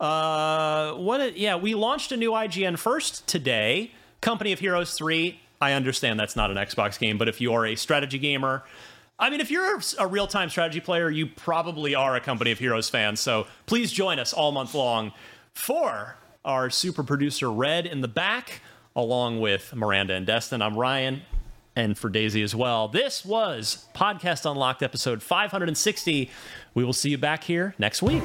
Uh, what? A, yeah, we launched a new IGN first today. Company of Heroes 3. I understand that's not an Xbox game, but if you are a strategy gamer, I mean, if you're a real time strategy player, you probably are a Company of Heroes fan. So please join us all month long for our super producer Red in the back, along with Miranda and Destin. I'm Ryan, and for Daisy as well. This was Podcast Unlocked episode 560. We will see you back here next week.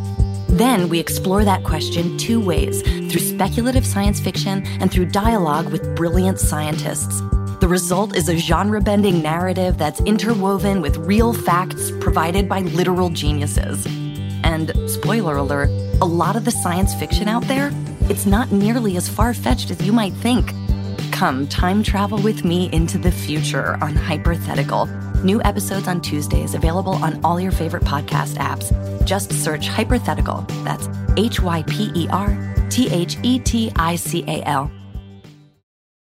Then we explore that question two ways through speculative science fiction and through dialogue with brilliant scientists. The result is a genre bending narrative that's interwoven with real facts provided by literal geniuses. And spoiler alert, a lot of the science fiction out there, it's not nearly as far fetched as you might think. Come time travel with me into the future on Hyperthetical. New episodes on Tuesdays available on all your favorite podcast apps. Just search Hyperthetical. That's H Y P E R T H E T I C A L.